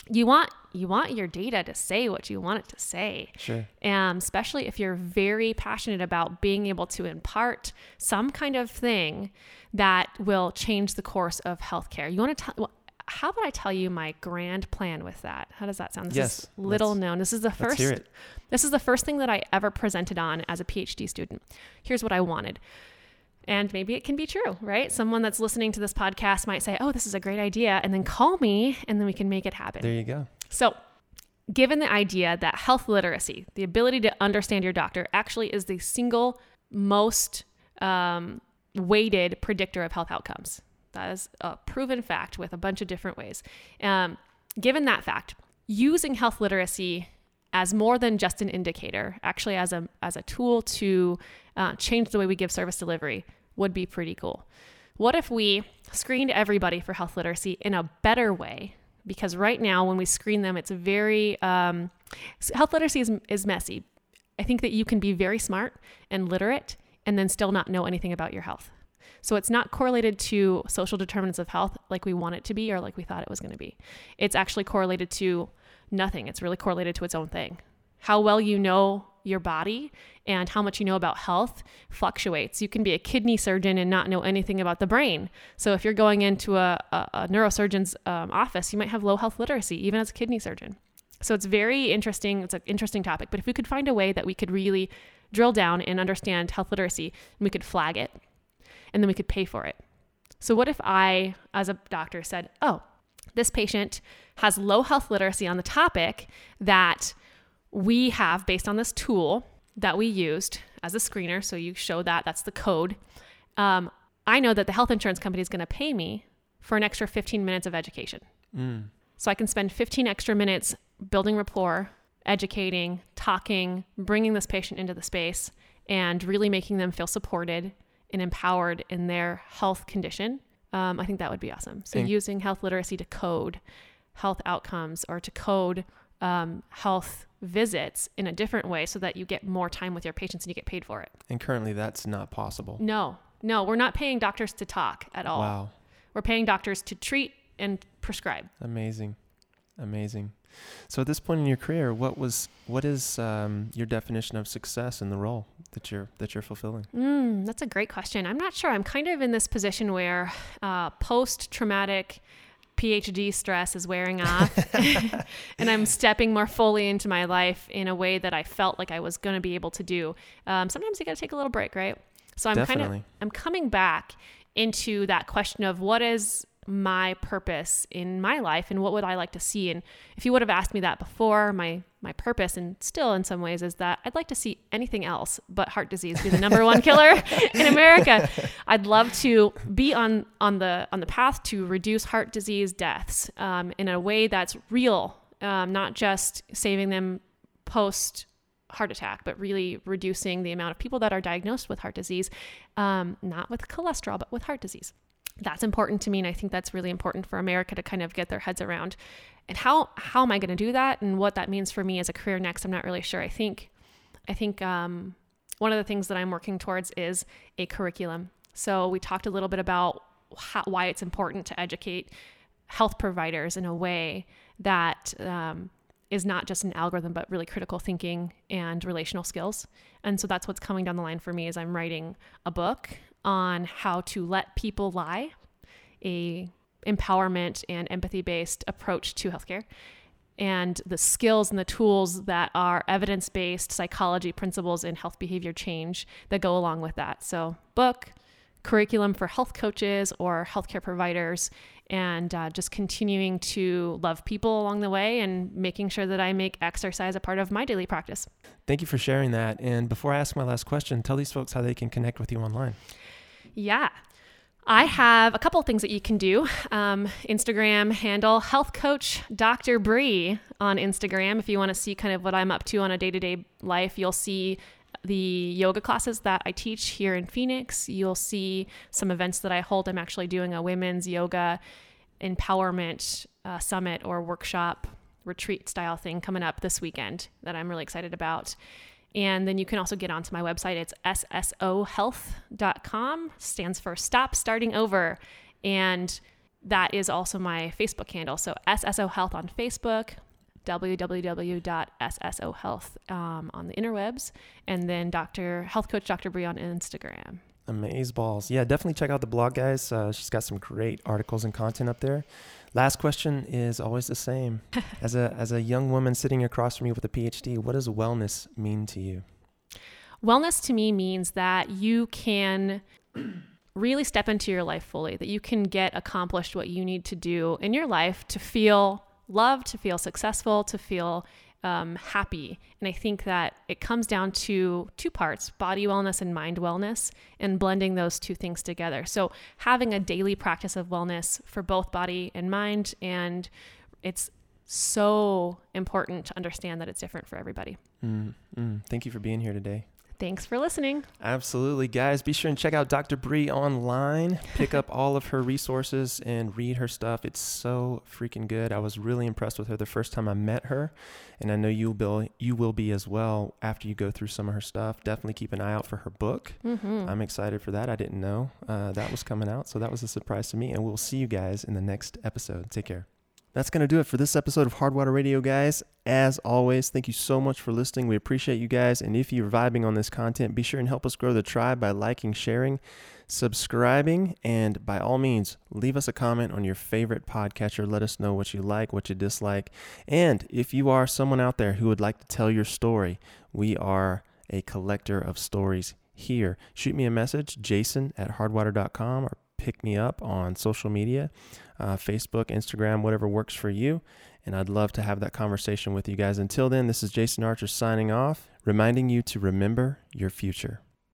you want you want your data to say what you want it to say. Sure. Um, especially if you're very passionate about being able to impart some kind of thing that will change the course of healthcare. You want to tell well, how about I tell you my grand plan with that? How does that sound? This yes, is little known. This is the first this is the first thing that I ever presented on as a PhD student. Here's what I wanted. And maybe it can be true, right? Someone that's listening to this podcast might say, "Oh, this is a great idea," and then call me and then we can make it happen. There you go. So, given the idea that health literacy, the ability to understand your doctor, actually is the single most um, weighted predictor of health outcomes. That is a proven fact with a bunch of different ways. Um, given that fact, using health literacy as more than just an indicator, actually as a as a tool to uh, change the way we give service delivery, would be pretty cool. What if we screened everybody for health literacy in a better way? Because right now, when we screen them, it's very um, health literacy is, is messy. I think that you can be very smart and literate and then still not know anything about your health. So it's not correlated to social determinants of health like we want it to be or like we thought it was going to be. It's actually correlated to nothing. It's really correlated to its own thing. How well you know your body and how much you know about health fluctuates. You can be a kidney surgeon and not know anything about the brain. So if you're going into a, a, a neurosurgeon's um, office, you might have low health literacy, even as a kidney surgeon. So it's very interesting. It's an interesting topic. But if we could find a way that we could really drill down and understand health literacy, and we could flag it, and then we could pay for it. So, what if I, as a doctor, said, oh, this patient has low health literacy on the topic that we have based on this tool that we used as a screener. So, you show that, that's the code. Um, I know that the health insurance company is going to pay me for an extra 15 minutes of education. Mm. So, I can spend 15 extra minutes building rapport, educating, talking, bringing this patient into the space, and really making them feel supported and empowered in their health condition, um, I think that would be awesome. So and using health literacy to code health outcomes or to code um, health visits in a different way so that you get more time with your patients and you get paid for it. And currently that's not possible. No, no, we're not paying doctors to talk at all. Wow. We're paying doctors to treat and prescribe. Amazing. Amazing. So at this point in your career, what was what is um, your definition of success in the role that you're that you're fulfilling? Mm, that's a great question. I'm not sure. I'm kind of in this position where uh, post traumatic PhD stress is wearing off, and I'm stepping more fully into my life in a way that I felt like I was going to be able to do. Um, sometimes you got to take a little break, right? So I'm kind of I'm coming back into that question of what is my purpose in my life and what would I like to see. And if you would have asked me that before, my my purpose and still in some ways is that I'd like to see anything else but heart disease be the number one killer in America. I'd love to be on on the on the path to reduce heart disease deaths um, in a way that's real, um, not just saving them post heart attack, but really reducing the amount of people that are diagnosed with heart disease, um, not with cholesterol, but with heart disease that's important to me and i think that's really important for america to kind of get their heads around. And how how am i going to do that and what that means for me as a career next i'm not really sure. I think i think um, one of the things that i'm working towards is a curriculum. So we talked a little bit about how, why it's important to educate health providers in a way that um, is not just an algorithm, but really critical thinking and relational skills. And so that's what's coming down the line for me as I'm writing a book on how to let people lie, a empowerment and empathy based approach to healthcare and the skills and the tools that are evidence based psychology principles in health behavior change that go along with that. So, book, curriculum for health coaches or healthcare providers, and uh, just continuing to love people along the way and making sure that I make exercise a part of my daily practice. Thank you for sharing that. And before I ask my last question, tell these folks how they can connect with you online. Yeah. I have a couple things that you can do. Um, Instagram handle health coach Dr. Bree on Instagram. If you want to see kind of what I'm up to on a day to day life, you'll see the yoga classes that I teach here in Phoenix. You'll see some events that I hold. I'm actually doing a women's yoga empowerment uh, summit or workshop retreat style thing coming up this weekend that I'm really excited about. And then you can also get onto my website. It's ssohealth.com, stands for Stop Starting Over. And that is also my Facebook handle. So SSO Health on Facebook, www.ssohealth um, on the interwebs, and then Dr. Health Coach Dr. Bree on Instagram. Amaze balls. Yeah, definitely check out the blog, guys. Uh, she's got some great articles and content up there. Last question is always the same. as a as a young woman sitting across from you with a PhD, what does wellness mean to you? Wellness to me means that you can really step into your life fully, that you can get accomplished what you need to do in your life to feel loved, to feel successful, to feel um, happy. And I think that it comes down to two parts body wellness and mind wellness, and blending those two things together. So, having a daily practice of wellness for both body and mind, and it's so important to understand that it's different for everybody. Mm, mm. Thank you for being here today. Thanks for listening. Absolutely, guys. Be sure and check out Dr. Bree online. Pick up all of her resources and read her stuff. It's so freaking good. I was really impressed with her the first time I met her, and I know you'll be you will be as well after you go through some of her stuff. Definitely keep an eye out for her book. Mm-hmm. I'm excited for that. I didn't know uh, that was coming out, so that was a surprise to me. And we'll see you guys in the next episode. Take care. That's going to do it for this episode of Hardwater Radio, guys. As always, thank you so much for listening. We appreciate you guys. And if you're vibing on this content, be sure and help us grow the tribe by liking, sharing, subscribing, and by all means, leave us a comment on your favorite podcatcher. Let us know what you like, what you dislike. And if you are someone out there who would like to tell your story, we are a collector of stories here. Shoot me a message, jason at hardwater.com, or pick me up on social media uh, Facebook, Instagram, whatever works for you. And I'd love to have that conversation with you guys. Until then, this is Jason Archer signing off, reminding you to remember your future.